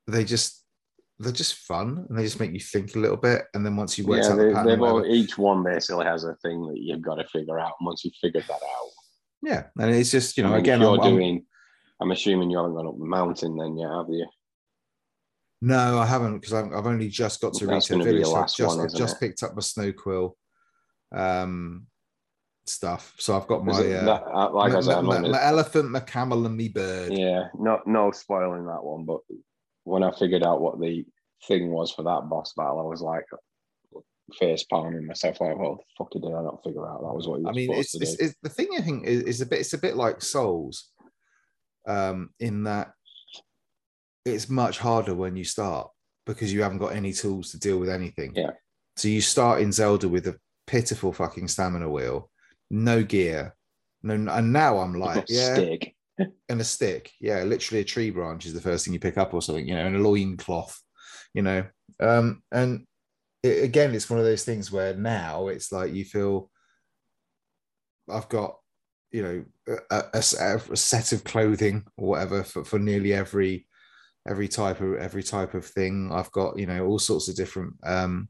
They just they're just fun and they just make you think a little bit. And then once you work yeah, out they, the pattern, all, each one basically has a thing that you've got to figure out. And once you've figured that out, yeah, and it's just you know I mean, again, you're I'm, doing. I'm assuming you haven't gone up the mountain then yet, have you? no, I haven't because I've, I've only just got to That's Rito Village. So I've just one, I've just picked up my snow quill um stuff. So I've got my it uh, that- uh, like my, I said, my- my elephant, my camel, and me bird. Yeah, no, no spoiling that one. But when I figured out what the thing was for that boss battle, I was like face palming myself. Like, well, the fuck did I not figure out? That was what I mean, it's, to it's, do. it's the thing. I think is, is a bit. It's a bit like Souls, um, in that it's much harder when you start because you haven't got any tools to deal with anything. Yeah. So you start in Zelda with a pitiful fucking stamina wheel, no gear, no, and now I'm like, [laughs] yeah, Stick. And a stick. Yeah, literally a tree branch is the first thing you pick up or something, you know, and a loin cloth, you know. Um, and it, again, it's one of those things where now it's like you feel I've got, you know, a set of clothing or whatever for, for nearly every every type of every type of thing. I've got, you know, all sorts of different um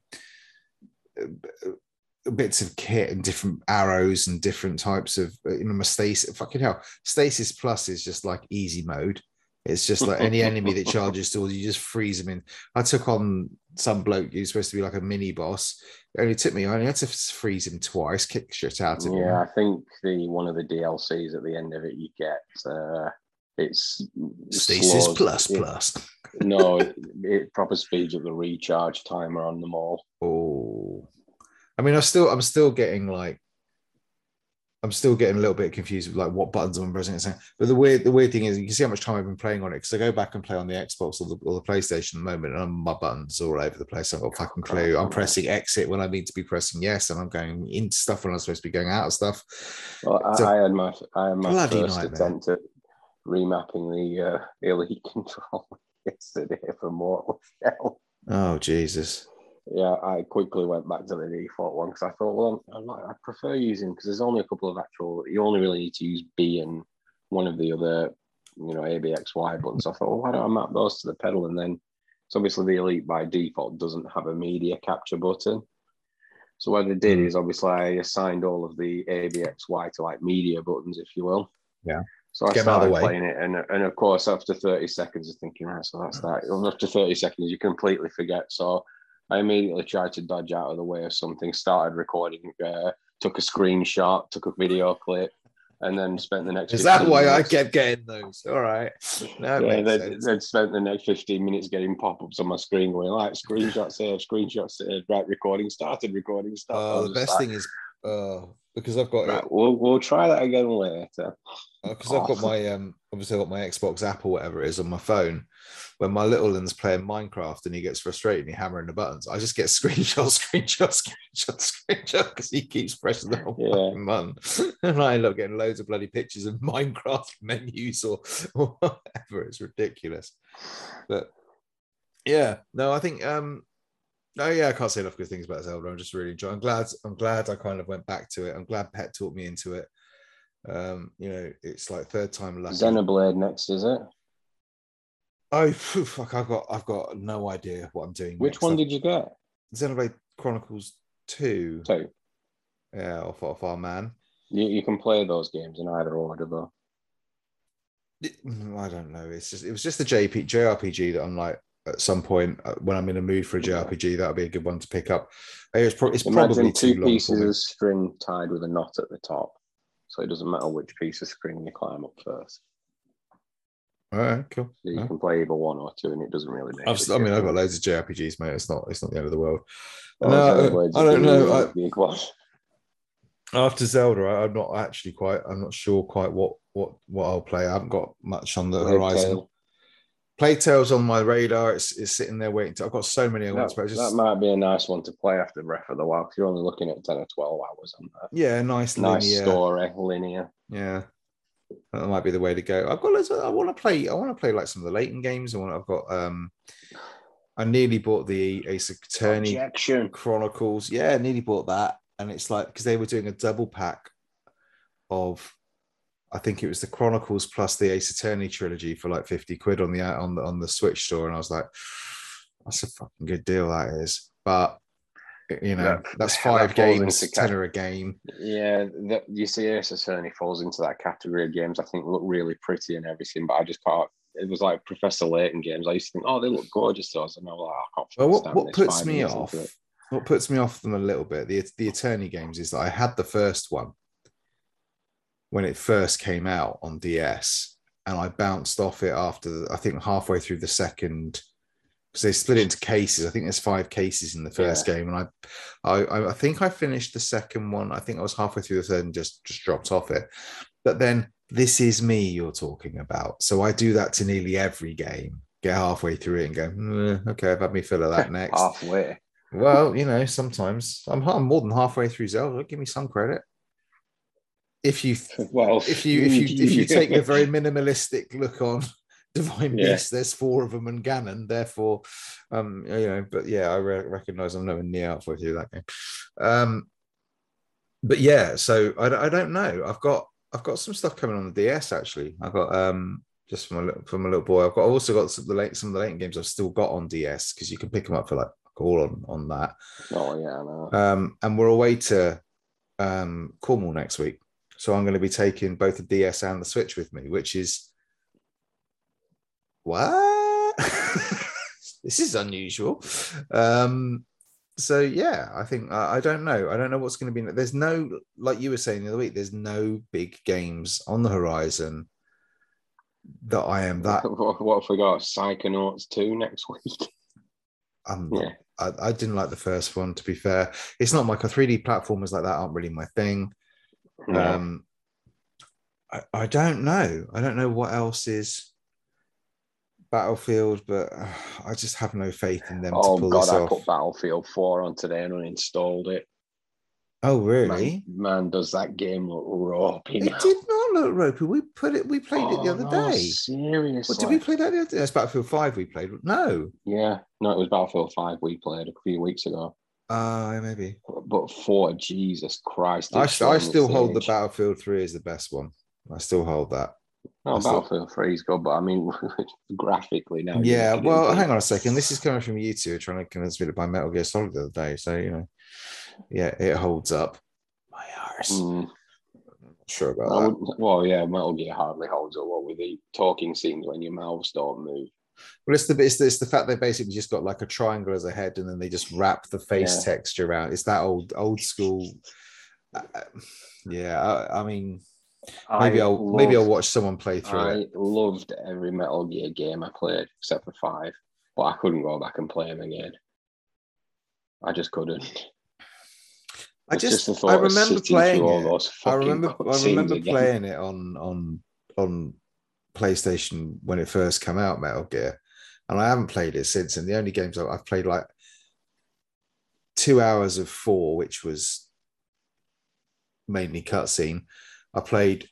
bits of kit and different arrows and different types of uh, you know my stasis fucking hell stasis plus is just like easy mode. It's just like any enemy that [laughs] charges towards you just freeze them in. I took on some bloke who's supposed to be like a mini boss. It only took me i only had to freeze him twice kick shit out of him. Yeah, I think the one of the DLCs at the end of it, you get uh, it's stasis plus it- plus. No, [laughs] it, it proper speeds up the recharge timer on them all. oh i mean i'm still i'm still getting like I'm still getting a little bit confused with like what buttons I'm pressing. But the weird, the weird thing is, you can see how much time I've been playing on it because I go back and play on the Xbox or the, or the PlayStation at the moment, and I'm, my buttons are all over the place. I've got a fucking clue. I'm pressing exit when I need to be pressing yes, and I'm going into stuff when I'm supposed to be going out of stuff. Well, I, So- I had my I had my first nightmare. attempt at remapping the uh, elite [laughs] control yesterday for Mortal Shell. Oh Jesus! Yeah, I quickly went back to the default one because I thought, well, I'm, I'm like, I prefer using because there's only a couple of actual. You only really need to use B and one of the other, you know, A, B, X, Y buttons. I thought, well, why don't I map those to the pedal? And then, so obviously the Elite by default doesn't have a media capture button. So what I did Mm. is obviously I assigned all of the ABXY to like media buttons, if you will. Yeah. So I Get 'em out of the started playing it, and and of course after thirty seconds, of thinking, right, so that's that. And after thirty seconds, you completely forget. So I immediately tried to dodge out of the way of something, started recording, uh, took a screenshot, took a video clip, and then spent the next. Is that 15 why I minutes- kept getting those? All right. That yeah, they'd, they'd spent the next 15 minutes getting pop-ups on my screen going like screenshot saved, screenshot saved, right, recording started, recording started. Oh, the best like, thing is uh, because I've got right, we'll, we'll try that again later. because I've got my um obviously I've got my Xbox app or whatever it is on my phone. When my little one's playing Minecraft and he gets frustrated and he hammering the buttons, I just get [laughs] screenshot, screenshot, screenshot, screenshot because he keeps pressing the wrong Yeah. fucking button. [laughs] And I end up getting loads of bloody pictures of [laughs] Minecraft menus or, or whatever. It's ridiculous. But yeah, no, I think um Oh yeah, I can't say enough good things about Zelda. I'm just really enjoying. I'm glad. I'm glad I kind of went back to it. I'm glad Pet taught me into it. Um, you know, it's like third time lucky. Xenoblade next, is it? Oh fuck! I've got I've got no idea what I'm doing. Which next. one did you get? Xenoblade Chronicles Two? Two. Yeah, off off our man. You, you can play those games in either order though. Mm, I don't know. It's just it was just the JP JRPG that I'm like at some point uh, when I'm in a mood for a JRPG that'll be a good one to pick up. It's, pro- it's probably Imagine two pieces of string tied with a knot at the top. So it doesn't matter which piece of screen you climb up first. All right, cool. So you Yeah. can play either one or two, and it doesn't really make. I've, I mean, I've got loads of JRPGs, mate. It's not it's not the end of the world. Oh, No, I a don't know. I- after Zelda, I, I'm not actually quite. I'm not sure quite what what what I'll play. I haven't got much on the Plague horizon. Tale. Plague Tale's on my radar. It's, it's sitting there waiting. To, I've got so many I want That, to play. Just that might be a nice one to play after Breath of the Wild. 'cause You're only looking at ten or twelve hours on that. yeah, nice, Nice linear. story, linear. Yeah, that might be the way to go. I've got. Loads of, I want to play. I want to play like some of the Layton games. I want. I've got. um I nearly bought the Ace Attorney Objection. Chronicles. Yeah, I nearly bought that, and it's like because they were doing a double pack of, I think it was the Chronicles plus the Ace Attorney trilogy for like fifty quid on the on the on the Switch store, and I was like, that's a fucking good deal, that is. But you know, [laughs] That- that's five falls games, tenner a game. Yeah, that, you see, Ace Attorney falls into that category of games. I think look really pretty and everything, but I just can't. It was like Professor Layton games. I used to think, oh, they look gorgeous. to us, and I was like, oh, I can't. Well, what, what puts me off, what puts me off them a little bit, the the attorney games is that I had the first one when it first came out on DS, and I bounced off it after I think halfway through the second because they split into cases. I think there's five cases in the first game, and I, I I think I finished the second one. I think I was halfway through the third and just just dropped off it. But then this is me you're talking about, so I do that to nearly every game. Get halfway through it and go, "Mm, okay, I've had me fill of that [laughs] next. Halfway. Well, you know, sometimes I'm, I'm more than halfway through Zelda. Give me some credit. If you [laughs] Well, if you if you [laughs] if you take the very minimalistic look on [laughs] Divine Yeah. Beast, there's four of them and Ganon. Therefore, um, you know, but yeah, I re- recognize I'm nowhere near halfway through that game. Um, but yeah, so I, don't- I don't know. I've got I've got some stuff coming on the DS actually. I've got um just from my little from my little boy. I've got I've also got some of the late some of the late games I've still got on DS because you can pick them up for like all on on that. oh yeah, know. Um, and we're away to um, Cornwall next week. So I'm going to be taking both the DS and the Switch with me, which is what? [laughs] this is unusual. Um, so yeah, I think I I don't know. I don't know what's going to be. There's no, like you were saying the other week. There's no big games on the horizon that I am that. [laughs] what, what if we got Psychonauts 2 next week? [laughs] I'm Yeah. I, I didn't like the first one. To be fair, it's not my 3D platformers like that aren't really my thing. Um, I, I don't know. I don't know what else is Battlefield, but uh, I just have no faith in them oh to pull god, I off. put Battlefield 4 on today and uninstalled it. oh, Man, really? man, does that game look ropey It now? did not look ropey. We put it. We played it the Oh, other no, day. Seriously? What did we play that the other day? That's Battlefield Five. We played. No. Yeah, no, it was Battlefield 5 we played a few weeks ago. Uh maybe. But 4, Jesus Christ. I, st- I still hold the. Battlefield Three is the best one. I still hold that. No, I still- Battlefield 3 is good, but I mean, [laughs] graphically now. Yeah, look at it, well, it's- hang on a second. This is coming from you two trying to convince me to buy Metal Gear Solid the other day. So you know, yeah, it holds up. My arse. Mm. Sure about I that. wouldn't- well, yeah, Metal Gear hardly holds up. What with the talking scenes when your mouths don't move. Well, it's the it's, the it's the fact they basically just got like a triangle as a head, and then they just wrap the face Yeah. texture around. It's that old old school. uh, yeah, I, I mean, maybe I I'll maybe I'll watch someone play through I it. I loved every Metal Gear game I played except for five, but I couldn't go back and play them again. I just couldn't. I It's just, I remember playing it. I remember I remember again. playing it on on on PlayStation when it first came out, Metal Gear, and I haven't played it since. And the only games I've, played like two hours of four, which was mainly cutscene. I played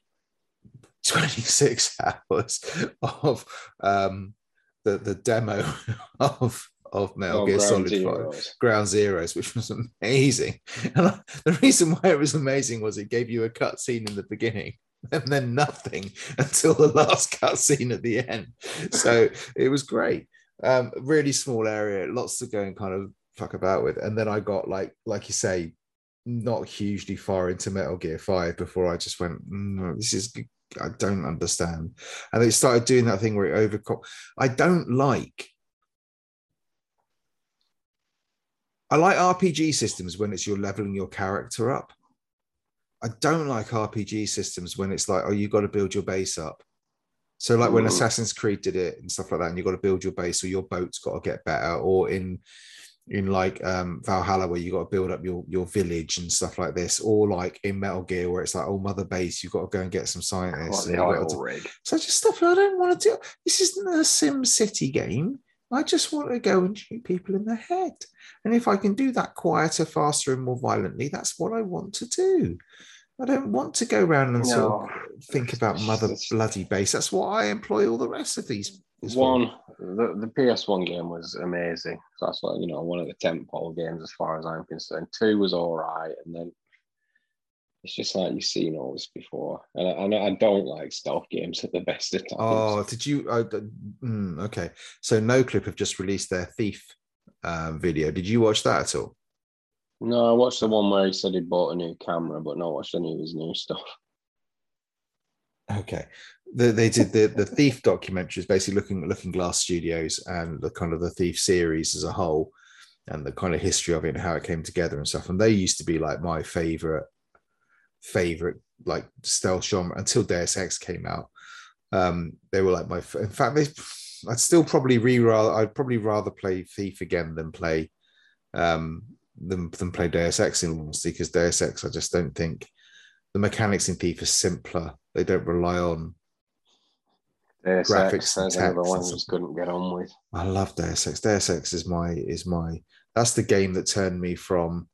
[laughs] twenty six hours of um, the the demo [laughs] of of Metal Oh, Gear Ground Solid Five. Zeroes. Ground Zeroes, which was amazing. [laughs] And I- the reason why it was amazing was it gave you a cutscene in the beginning and then nothing [laughs] until the last cut scene at the end. So it was great. Um, really small area, lots to go and kind of fuck about with. And then I got like, like you say, not hugely far into Metal Gear 5 before I just went, "Mm, this is I don't understand. And they started doing that thing where it overcom I don't like I like RPG systems when it's you're leveling your character up. I don't like RPG systems when it's like, oh, you got to build your base up. So, like when. Assassin's Creed did it and stuff like that, and you got to build your base, or your boat's got to get better, or in in like um Valhalla where you got to build up your your village and stuff like this, or like in Metal Gear where it's like, oh, Mother Base, you've got to go and get some scientists. What, and to- so just stuff I don't want to do. This isn't a Sim City game. I just want to go and shoot people in the head. And if I can do that quieter, faster, and more violently, that's what I want to do. I don't want to go around and sort of think about mother bloody base. That's why I employ all the rest of these. One, the, the PS1 game was amazing. So that's like, you know, one of the tentpole games as far as I'm concerned. Two was all right. And then it's just like you've seen all this before. And I, and I don't like stealth games at the best of times. Oh, did you? Mm, okay. So Noclip have just released their Thief um, video. Did you watch that at all? No, I watched the one where he said he bought a new camera, but not watched any of his new stuff. [laughs] Okay. The, they did the the Thief documentary is basically looking at Looking Glass Studios and the kind of the Thief series as a whole, and the kind of history of it and how it came together and stuff. And they used to be like my favorite favorite like stealth genre until Deus Ex came out. Um, they were like my. In fact, they. I'd still probably re. I'd probably rather play Thief again than play um than, than play Deus Ex in all honesty because Deus Ex I just don't think the mechanics in Thief are simpler. They don't rely on Deus Graphics Ex, another one I just couldn't get on with. I love Deus Ex. Deus Ex is my is my that's the game that turned me from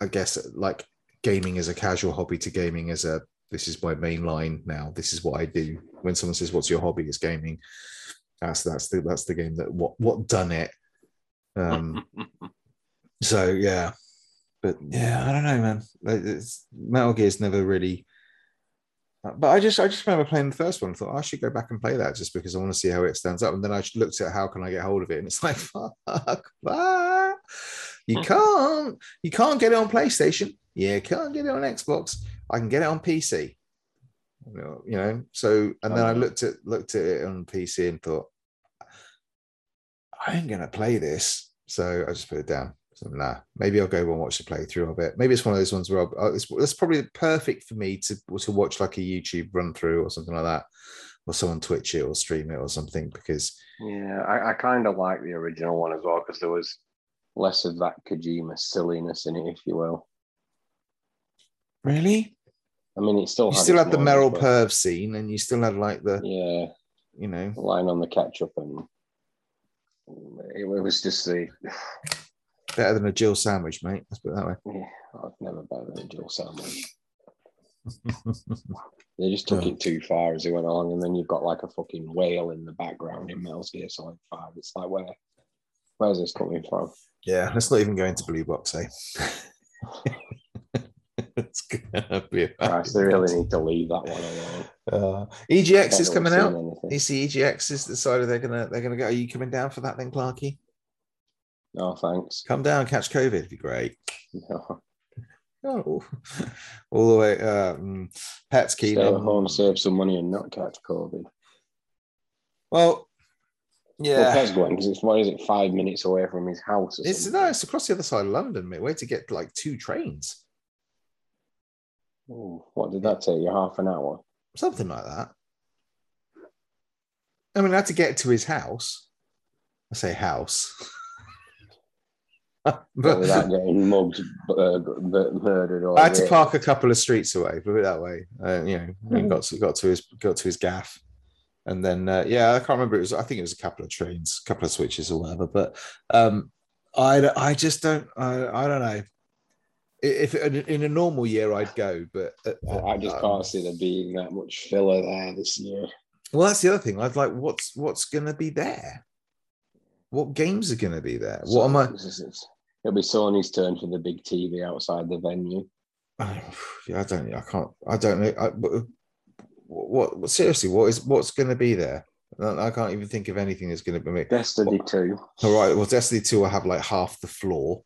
I guess like gaming as a casual hobby to gaming as a this is my main line now. This is what I do. When someone says, What's your hobby? It's gaming. That's that's the that's the game that what what done it. Um [laughs] so yeah. But yeah, I don't know, man. Like, It's, Metal Gear's never really but I just I just remember playing the first one. and thought oh, I should go back and play that just because I want to see how it stands up. And then I looked at how can I get hold of it, and it's [laughs] like fuck that. You hmm. can't you can't get it on PlayStation. Yeah, can't get it on Xbox. I can get it on PC. You know, so and then I Oh. looked at looked at it on PC and thought I ain't gonna play this. So I just put it down. So nah, maybe I'll go and watch the playthrough of it. Maybe it's one of those ones where I'll, it's, it's probably perfect for me to to watch like a YouTube run through or something like that, or someone Twitch it or stream it or something because Yeah, I, I kind of like the original one as well because there was less of that Kojima silliness in it, if you will. really I mean, it still you had still had the moments, Meryl but- Perv scene and you still had like the Yeah, you know line on the ketchup, and it, it was just the. Better than a Jill sandwich, mate. Let's put it that way. Yeah, I've never better than a Jill sandwich. [laughs] They just took Yeah. it too far as they went along, and then you've got like a fucking whale in the background in Metal Gear Solid Five. It's like where, where's this coming from? Yeah, let's not even go into Blue Box, eh? [laughs] it's gonna be. a Christ, they really need to leave that one alone. Uh, EGX is coming out. You see, EGX is decided they're gonna they're gonna go. Are you coming down for that then, Clarky? No thanks. Come down, catch COVID. It'd be great. No. [laughs] Oh, all the way. Um, Pets keen. Stay at home, save some money, and not catch COVID. Well, Well, yeah. Pez going because it's what is it, five minutes away from his house? Or It's something? no, it's across the other side of London, mate. Way to get like two trains, Ooh, what did that take you? Half an hour. something like that. I mean, I had to get to his house. I say house, But [laughs] but without getting mugged, uh, murdered, or I had to park a couple of streets away. Put it that way. Uh, you know, we Mhm. got to got to his got to his gaff, and then uh, yeah, I can't remember. It was I think it was a couple of trains, a couple of switches or whatever. But um, I I just don't I, I don't know. If in a- normal year I'd go, but uh, I just um, can't see there being that much filler there this year. Well, that's the other thing. I'd like what's what's going to be there. What games are going to be there? What am I? It'll be Sony's turn for the big TV outside the venue. yeah, I don't. I can't. I don't know. I, what, what? Seriously, what is what's going to be there? I can't even think of anything that's going to be. Destiny 2. All right. Well, Destiny Two will have like half the floor.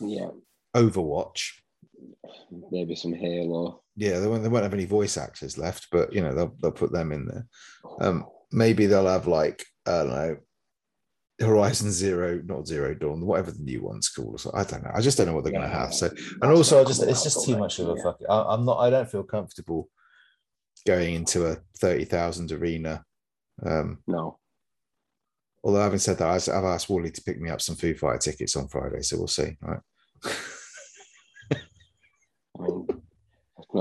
Yeah, Overwatch. maybe some Halo. Yeah, they won't, they won't have any voice actors left, but you know they'll they'll put them in there. Um, maybe they'll have like I don't know, Horizon Zero, not Zero Dawn, whatever the new one's called. So I don't know. I just don't know what they're going to have. So and also I just it's just too much of a fuck. I, I'm not. I don't feel comfortable going into a thirty thousand arena. Um, No. although having said that, I've asked Wally to pick me up some Foo Fighter tickets on Friday, so we'll see. Right. [laughs] I mean,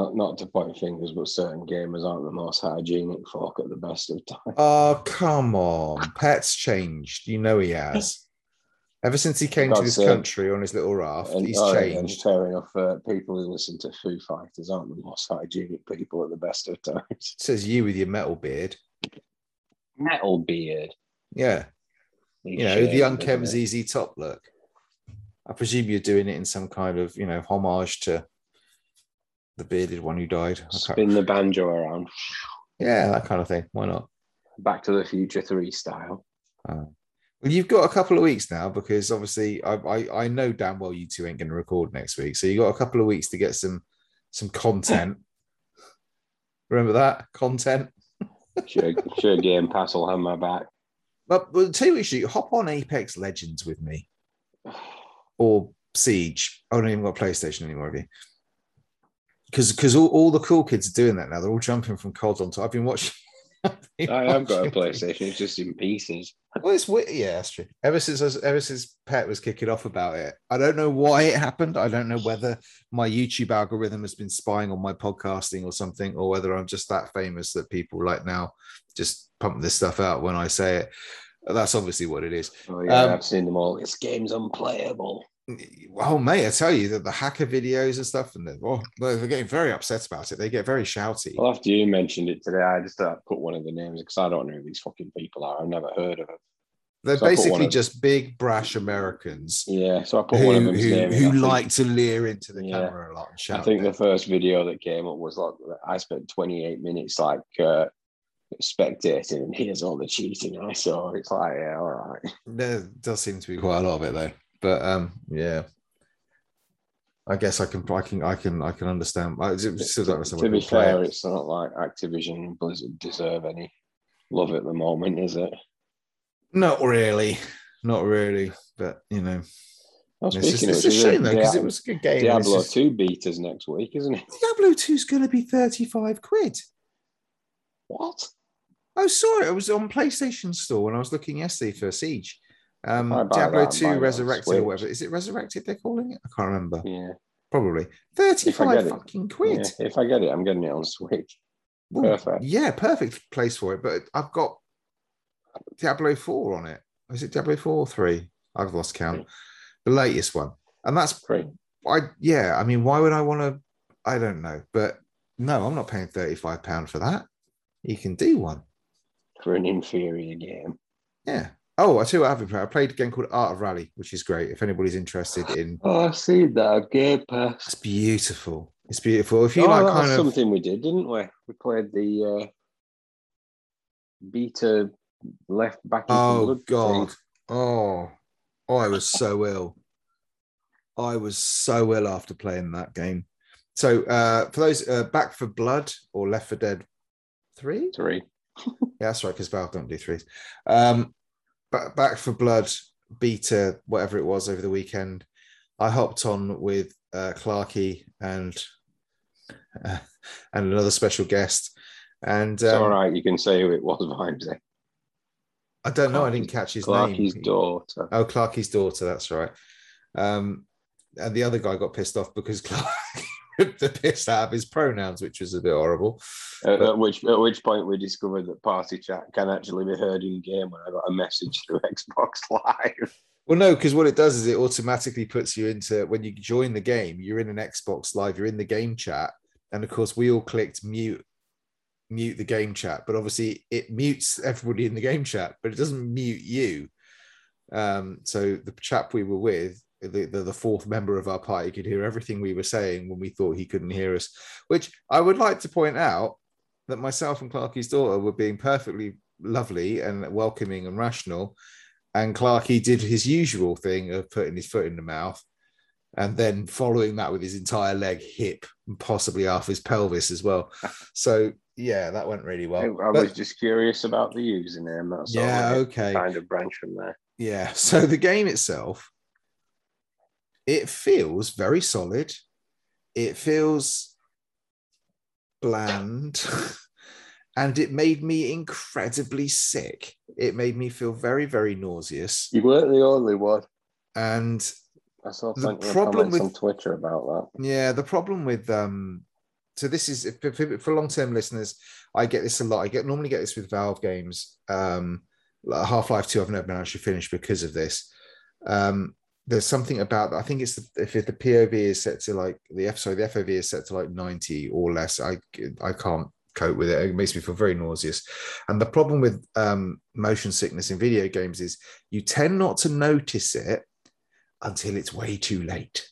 not, not to point fingers, but certain gamers aren't the most hygienic folk at the best of times. Oh come on, Pet's changed. You know he has. Ever since he came to this sake. country on his little raft, And, he's oh, yeah, and changed. fair enough. Uh, people who listen to Foo Fighters aren't the most hygienic people at the best of times. [laughs] Says you with your metal beard. Metal beard. Yeah, He's you know the shaved, unkempt isn't? ZZ Top look. I presume you're doing it in some kind of you know homage to the bearded one who died. Spin the banjo around. Yeah, that kind of thing. Why not? Back to the Future 3 style. Uh, well, you've got a couple of weeks now because obviously I, I I know damn well you two ain't going to record next week, so you got a couple of weeks to get some some content. [laughs] Remember that content. Sure, sure Game Pass will have my back. But, but tell you what, you hop on Apex Legends with me [sighs] or Siege. I don't even got PlayStation anymore, have you? Because because all, all the cool kids are doing that now. They're all jumping from COD onto. I've been watching. [laughs] I have got a PlayStation, it's just in pieces. Well, it's. Yeah, that's true. Ever since I was- ever since Pet was kicking off about it, I don't know why it happened. I don't know whether my YouTube algorithm has been spying on my podcasting or something, or whether I'm just that famous that people like now just pump this stuff out when I say it. That's obviously what it is. Oh, yeah, Um, I've seen them all. This game's unplayable. Oh, mate, I tell you that the hacker videos and stuff, and the, oh, they're getting very upset about it. They get very shouty. Well, after you mentioned it today, I just uh, put one of the names because I don't know who these fucking people are. I've never heard of them. They're so basically of- just big brash Americans Yeah, so I put one of them who, name. in. I who like to leer into the Yeah. camera a lot and shout. I think the first video that came up was like I spent 28 minutes like uh, spectating, and here's all the cheating I saw. It's like, yeah, all right. There does seem to be quite a lot of it though. But um, yeah. I guess I can, I can, I can, I can understand. I don't understand to be fair, it. it's not like Activision and Blizzard deserve any love at the moment, is it? Not really, not really. But you know, Well, it's, just, it's a shame though because it was a good game. Diablo just- 2 beaters next week, isn't it? Diablo 2 is going to be thirty-five quid. What? I saw it. It was on PlayStation Store when I was looking yesterday for Siege. Um, Diablo that, 2 Resurrected or whatever. Is it Resurrected they're calling it? I can't remember. Yeah. Probably. get 35 it. fucking quid. yeah. If I get it, I'm getting it on Switch. Ooh, Perfect. Yeah, perfect place for it. But I've got Diablo 4 on it. Is it Diablo 4 or 3? I've lost count. The latest one. And that's Free. I yeah, I mean, why would I want to? I don't know. But no, I'm not paying £35 for that. You can do one. For an inferior game. Yeah. Oh, I tell you what I've been playing. I played a game called Art of Rally, which is great. If anybody's interested in [gasps] Oh, I've seen that. Game Pass. it's beautiful. It's beautiful. If you oh, like that kind of something we did, didn't we? We played the uh, beta left back Oh God. thing. Oh, oh, I was so [laughs] ill. I was so ill after playing that game. So uh, for those uh, Back 4 Blood or Left 4 Dead three, Three. yeah, that's right, because Valve don't do threes. Um, Back 4 Blood beta, whatever it was over the weekend, I hopped on with uh, Clarky and uh, and another special guest, and It's um, all right. You can say who it was, [laughs] behind Vimesy. I don't know, I didn't catch his name. daughter. Oh, Clarky's daughter. That's right. Um, and the other guy got pissed off because [laughs] Clark [laughs] ripped the piss out of his pronouns, which was a bit horrible. At, But- at which at which point we discovered that party chat can actually be heard in game when I got a message through [laughs] Xbox Live. Well, no, because what it does is it automatically puts you into when you join the game, you're in an Xbox Live, you're in the game chat, and of course we all clicked mute, mute the game chat, but obviously it mutes everybody in the game chat, but it doesn't mute you. Um, so the chap we were with, the, the the fourth member of our party, could hear everything we were saying when we thought he couldn't hear us. Which I would like to point out that myself and Clarky's daughter were being perfectly lovely and welcoming and rational and Clarky did his usual thing of putting his foot in the mouth and then following that with his entire leg, hip, and possibly half his pelvis as well. [laughs] So yeah, that went really well. I But- was just curious about the username. That's all. yeah, okay. Kind of branch from there. Yeah. [laughs] So the game itself, it feels very solid. It feels bland. [laughs] And it made me incredibly sick. It made me feel very, very nauseous. You weren't the only one. And I saw The problem comments on with- Twitter about that. Yeah, the problem with um, so this is for, for- long-term listeners, I get this a lot. I get normally get this with Valve games. Um, like Half-Life Two, I've never been actually finished because of this. Um, there's something about I think it's the, if the POV is set to like the F sorry the FOV is set to like 90 or less. I I can't cope with it. It makes me feel very nauseous. And the problem with um, motion sickness in video games is you tend not to notice it until it's way too late.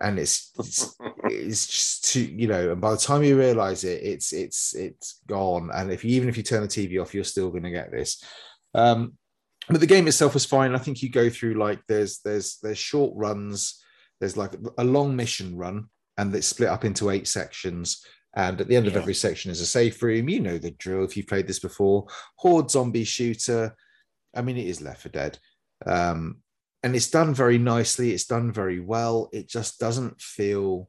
And it's it's, [laughs] it's just too, you know, and by the time you realize it, it's it's it's gone. And if you even if you turn the TV off, you're still gonna get this. Um, but the game itself was fine. I think you go through like there's there's there's short runs, there's like a long mission run, and it's split up into eight sections. And at the end of every section is a safe room. You know the drill if you've played this before. Horde zombie shooter. I mean, it is Left 4 Dead. Um, and it's done very nicely. It's done very well. It just doesn't feel.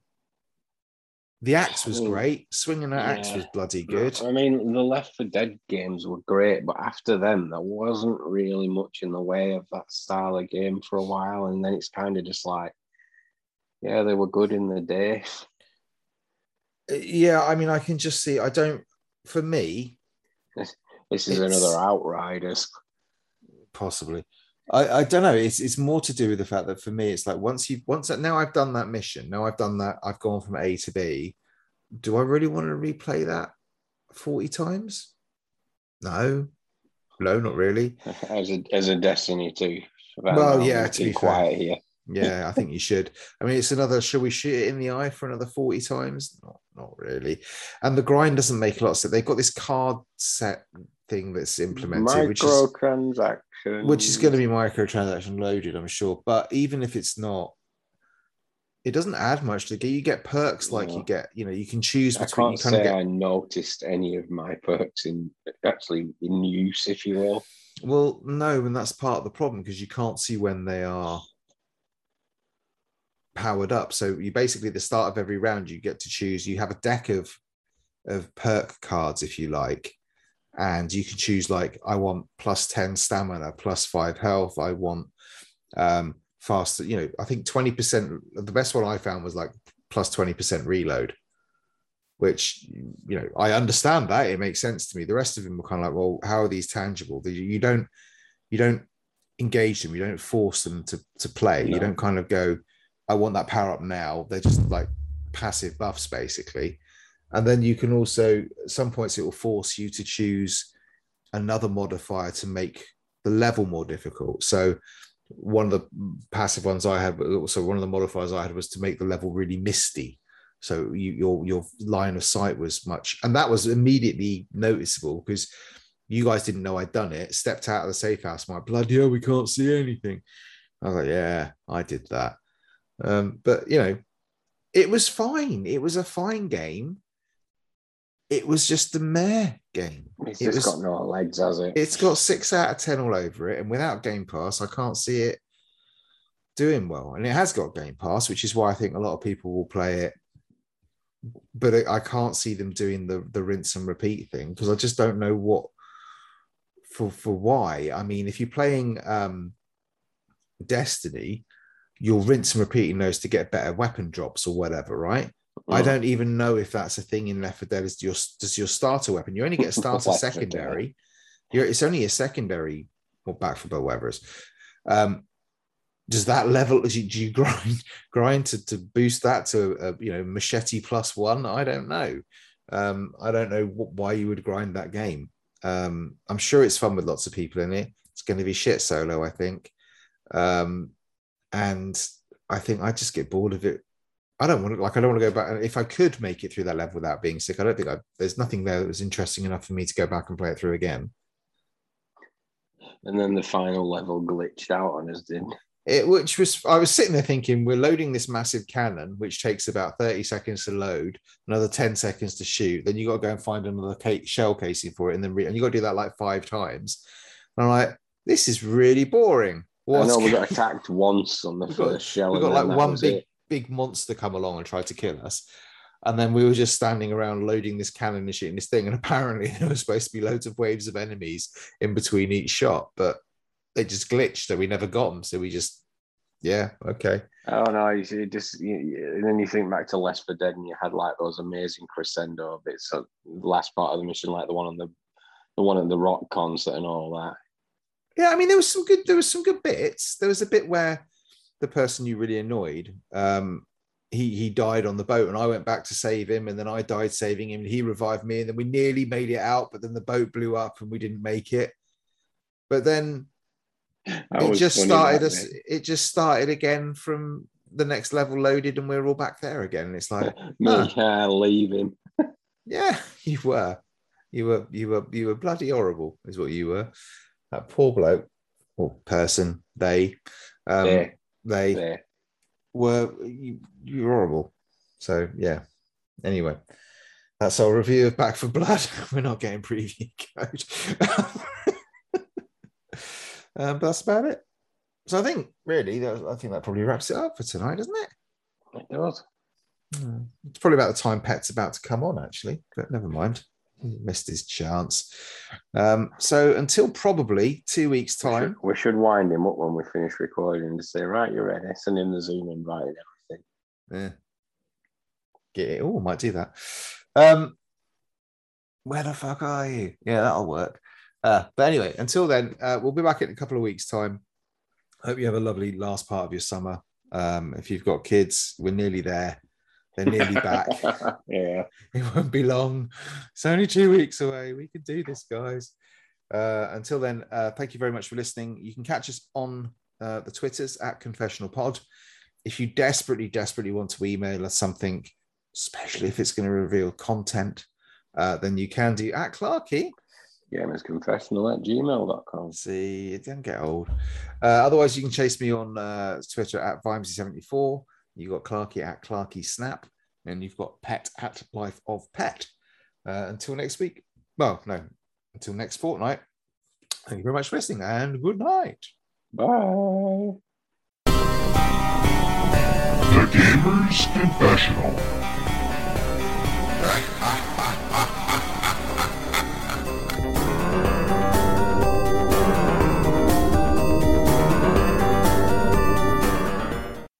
The axe was great. Swinging that axe was bloody good. I mean, the Left 4 Dead games were great, but after them, there wasn't really much in the way of that style of game for a while. And then it's kind of just like, yeah, they were good in the day. Uh, Yeah, I mean, I can just see. I don't. For me, [laughs] This is another Outriders. possibly. I, I don't know. It's it's more to do with the fact that for me, it's like once you've once that now I've done that mission. Now I've done that. I've gone from A to B. Do I really want to replay that forty times? No, no, not really. [laughs] as a as a Destiny 2. Well, yeah, to be quiet here. Yeah, I think you [laughs] should. I mean, it's another. Shall we shoot it in the eye for another forty times? Not, not really. And the grind doesn't make a lot of sense. They've got this card set thing that's implemented, which is Microtransactions. Which is going to be microtransaction loaded, I'm sure. But even if it's not, it doesn't add much to get. You get perks like No. you get, you know, you can choose I between. can't kind of say get, I noticed any of my perks in actually in use, if you will. well, no, and that's part of the problem because you can't see when they are powered up. So you basically, at the start of every round, you get to choose. You have a deck of of perk cards, if you like, and you can choose like I want plus ten stamina, plus five health. I want um faster. You know, I think twenty percent. The best one I found was like plus twenty percent reload. Which you know, I understand that it makes sense to me. The rest of them were kind of like, well, how are these tangible? You- You don't, you don't engage them. You don't force them to to play. You don't kind of go, I want that power up now. They're just like passive buffs basically. And then you can also, at some points, it will force you to choose another modifier to make the level more difficult. So one of the passive ones I had, also one of the modifiers I had was to make the level really misty. So you, your your line of sight was much, and that was immediately noticeable because you guys didn't know I'd done it. Stepped out of the safe house, my bloody hell, we can't see anything. I was like, yeah, I did that. Um, but you know, it was fine. It was a fine game. It was just a mare game. It's It just was- got no legs, has it? It's got six out of ten all over it, and without Game Pass, I can't see it doing well. And it has got Game Pass, which is why I think a lot of people will play it. But I can't see them doing the the rinse and repeat thing because I just don't know what for for why. I mean, if you're playing um Destiny, you're rinse and repeating those to get better weapon drops or whatever, right? I Mm. don't even know if that's a thing in Left 4 Dead. Is your does your starter weapon? You only get a [laughs] starter Left 4 Dead. secondary. You're, it's only a secondary or back for whatever it is. Um, does that level? Do you, do [laughs] you grind grind to, to boost that to a, you know machete plus one? I don't know. Um, I don't know wh- why you would grind that game. Um, I'm sure it's fun with lots of people in it. It's going to be shit solo, I think. Um, and I think I just get bored of it I don't want to like I don't want to go back. If I could make it through that level without being sick, I don't think I, there's nothing there that was interesting enough for me to go back and play it through again. And then the final level glitched out on us, didn't it? Which was I was sitting there thinking we're loading this massive cannon, which takes about 30 seconds to load, another 10 seconds to shoot. Then you got to go and find another shell casing for it, and then re- and you got to do that like five times. And I'm like, this is really boring. I What's know we [laughs] got attacked once on the got- first shell. we got like one big it. Big monster come along and try to kill us. And then we were just standing around loading this cannon and shooting this thing. And [laughs] apparently there was supposed to be loads of waves of enemies in between each shot, but they just glitched, so we never got them. So we just, yeah, okay. Oh no, you see, just you, and then you think back to Left 4 Dead, and you had like those amazing crescendo bits. So the last part of the mission, like the one on the the one at the rock concert and all that. Yeah, I mean, there was some good. There was some good bits. There was a bit where the person you really annoyed, um, he he died on the boat, and I went back to save him, and then I died saving him, and he revived me, and then we nearly made it out, but then the boat blew up, and we didn't make it. But then That it just started us. It just started again from the next level loaded, and we're all back there again. And it's like. [laughs] Me, uh, leave him. yeah, [laughs] you were, you were, you were, you were bloody horrible, is what you were. That poor bloke or person, they, um, There, they there. were you, you're horrible. So yeah. Anyway, that's our review of Back 4 Blood. [laughs] We're not getting preview code. [laughs] um, but that's about it. So I think really, that, I think that probably wraps it up for tonight, doesn't it? It does. Hmm. It's probably about the time Pet's about to come on, actually. But never mind. He missed his chance. Um, so until probably two weeks' We should, time. we should wind him up when we finish recording and say, right, you're ready. Send him the Zoom invite and everything. Yeah. Get it. Oh, might do that. Um, where the fuck are you? Yeah, that'll work. Uh, but anyway, until then, uh, we'll be back in a couple of weeks' time. Hope you have a lovely last part of your summer. Um, if you've got kids, we're nearly there. They're nearly back. [laughs] yeah. It won't be long. It's only two weeks away. We can do this, guys. Uh, until then, uh, thank you very much for listening. You can catch us on uh, the Twitters at Confessional Pod. If you desperately, desperately want to email us something, especially if it's going to reveal content, uh, then you can do at Clarky. Gamersconfessional at gmail.com. See, it didn't get old. Uh, otherwise, you can chase me on uh, Twitter at Vimesy74. You've got Clarky at Clarky Snap, and you've got Pet at Life of Pet. Uh, until next week. Well, no, until next fortnight. Thank you very much for listening, and good night. Bye. The Gamer's Confessional. Right.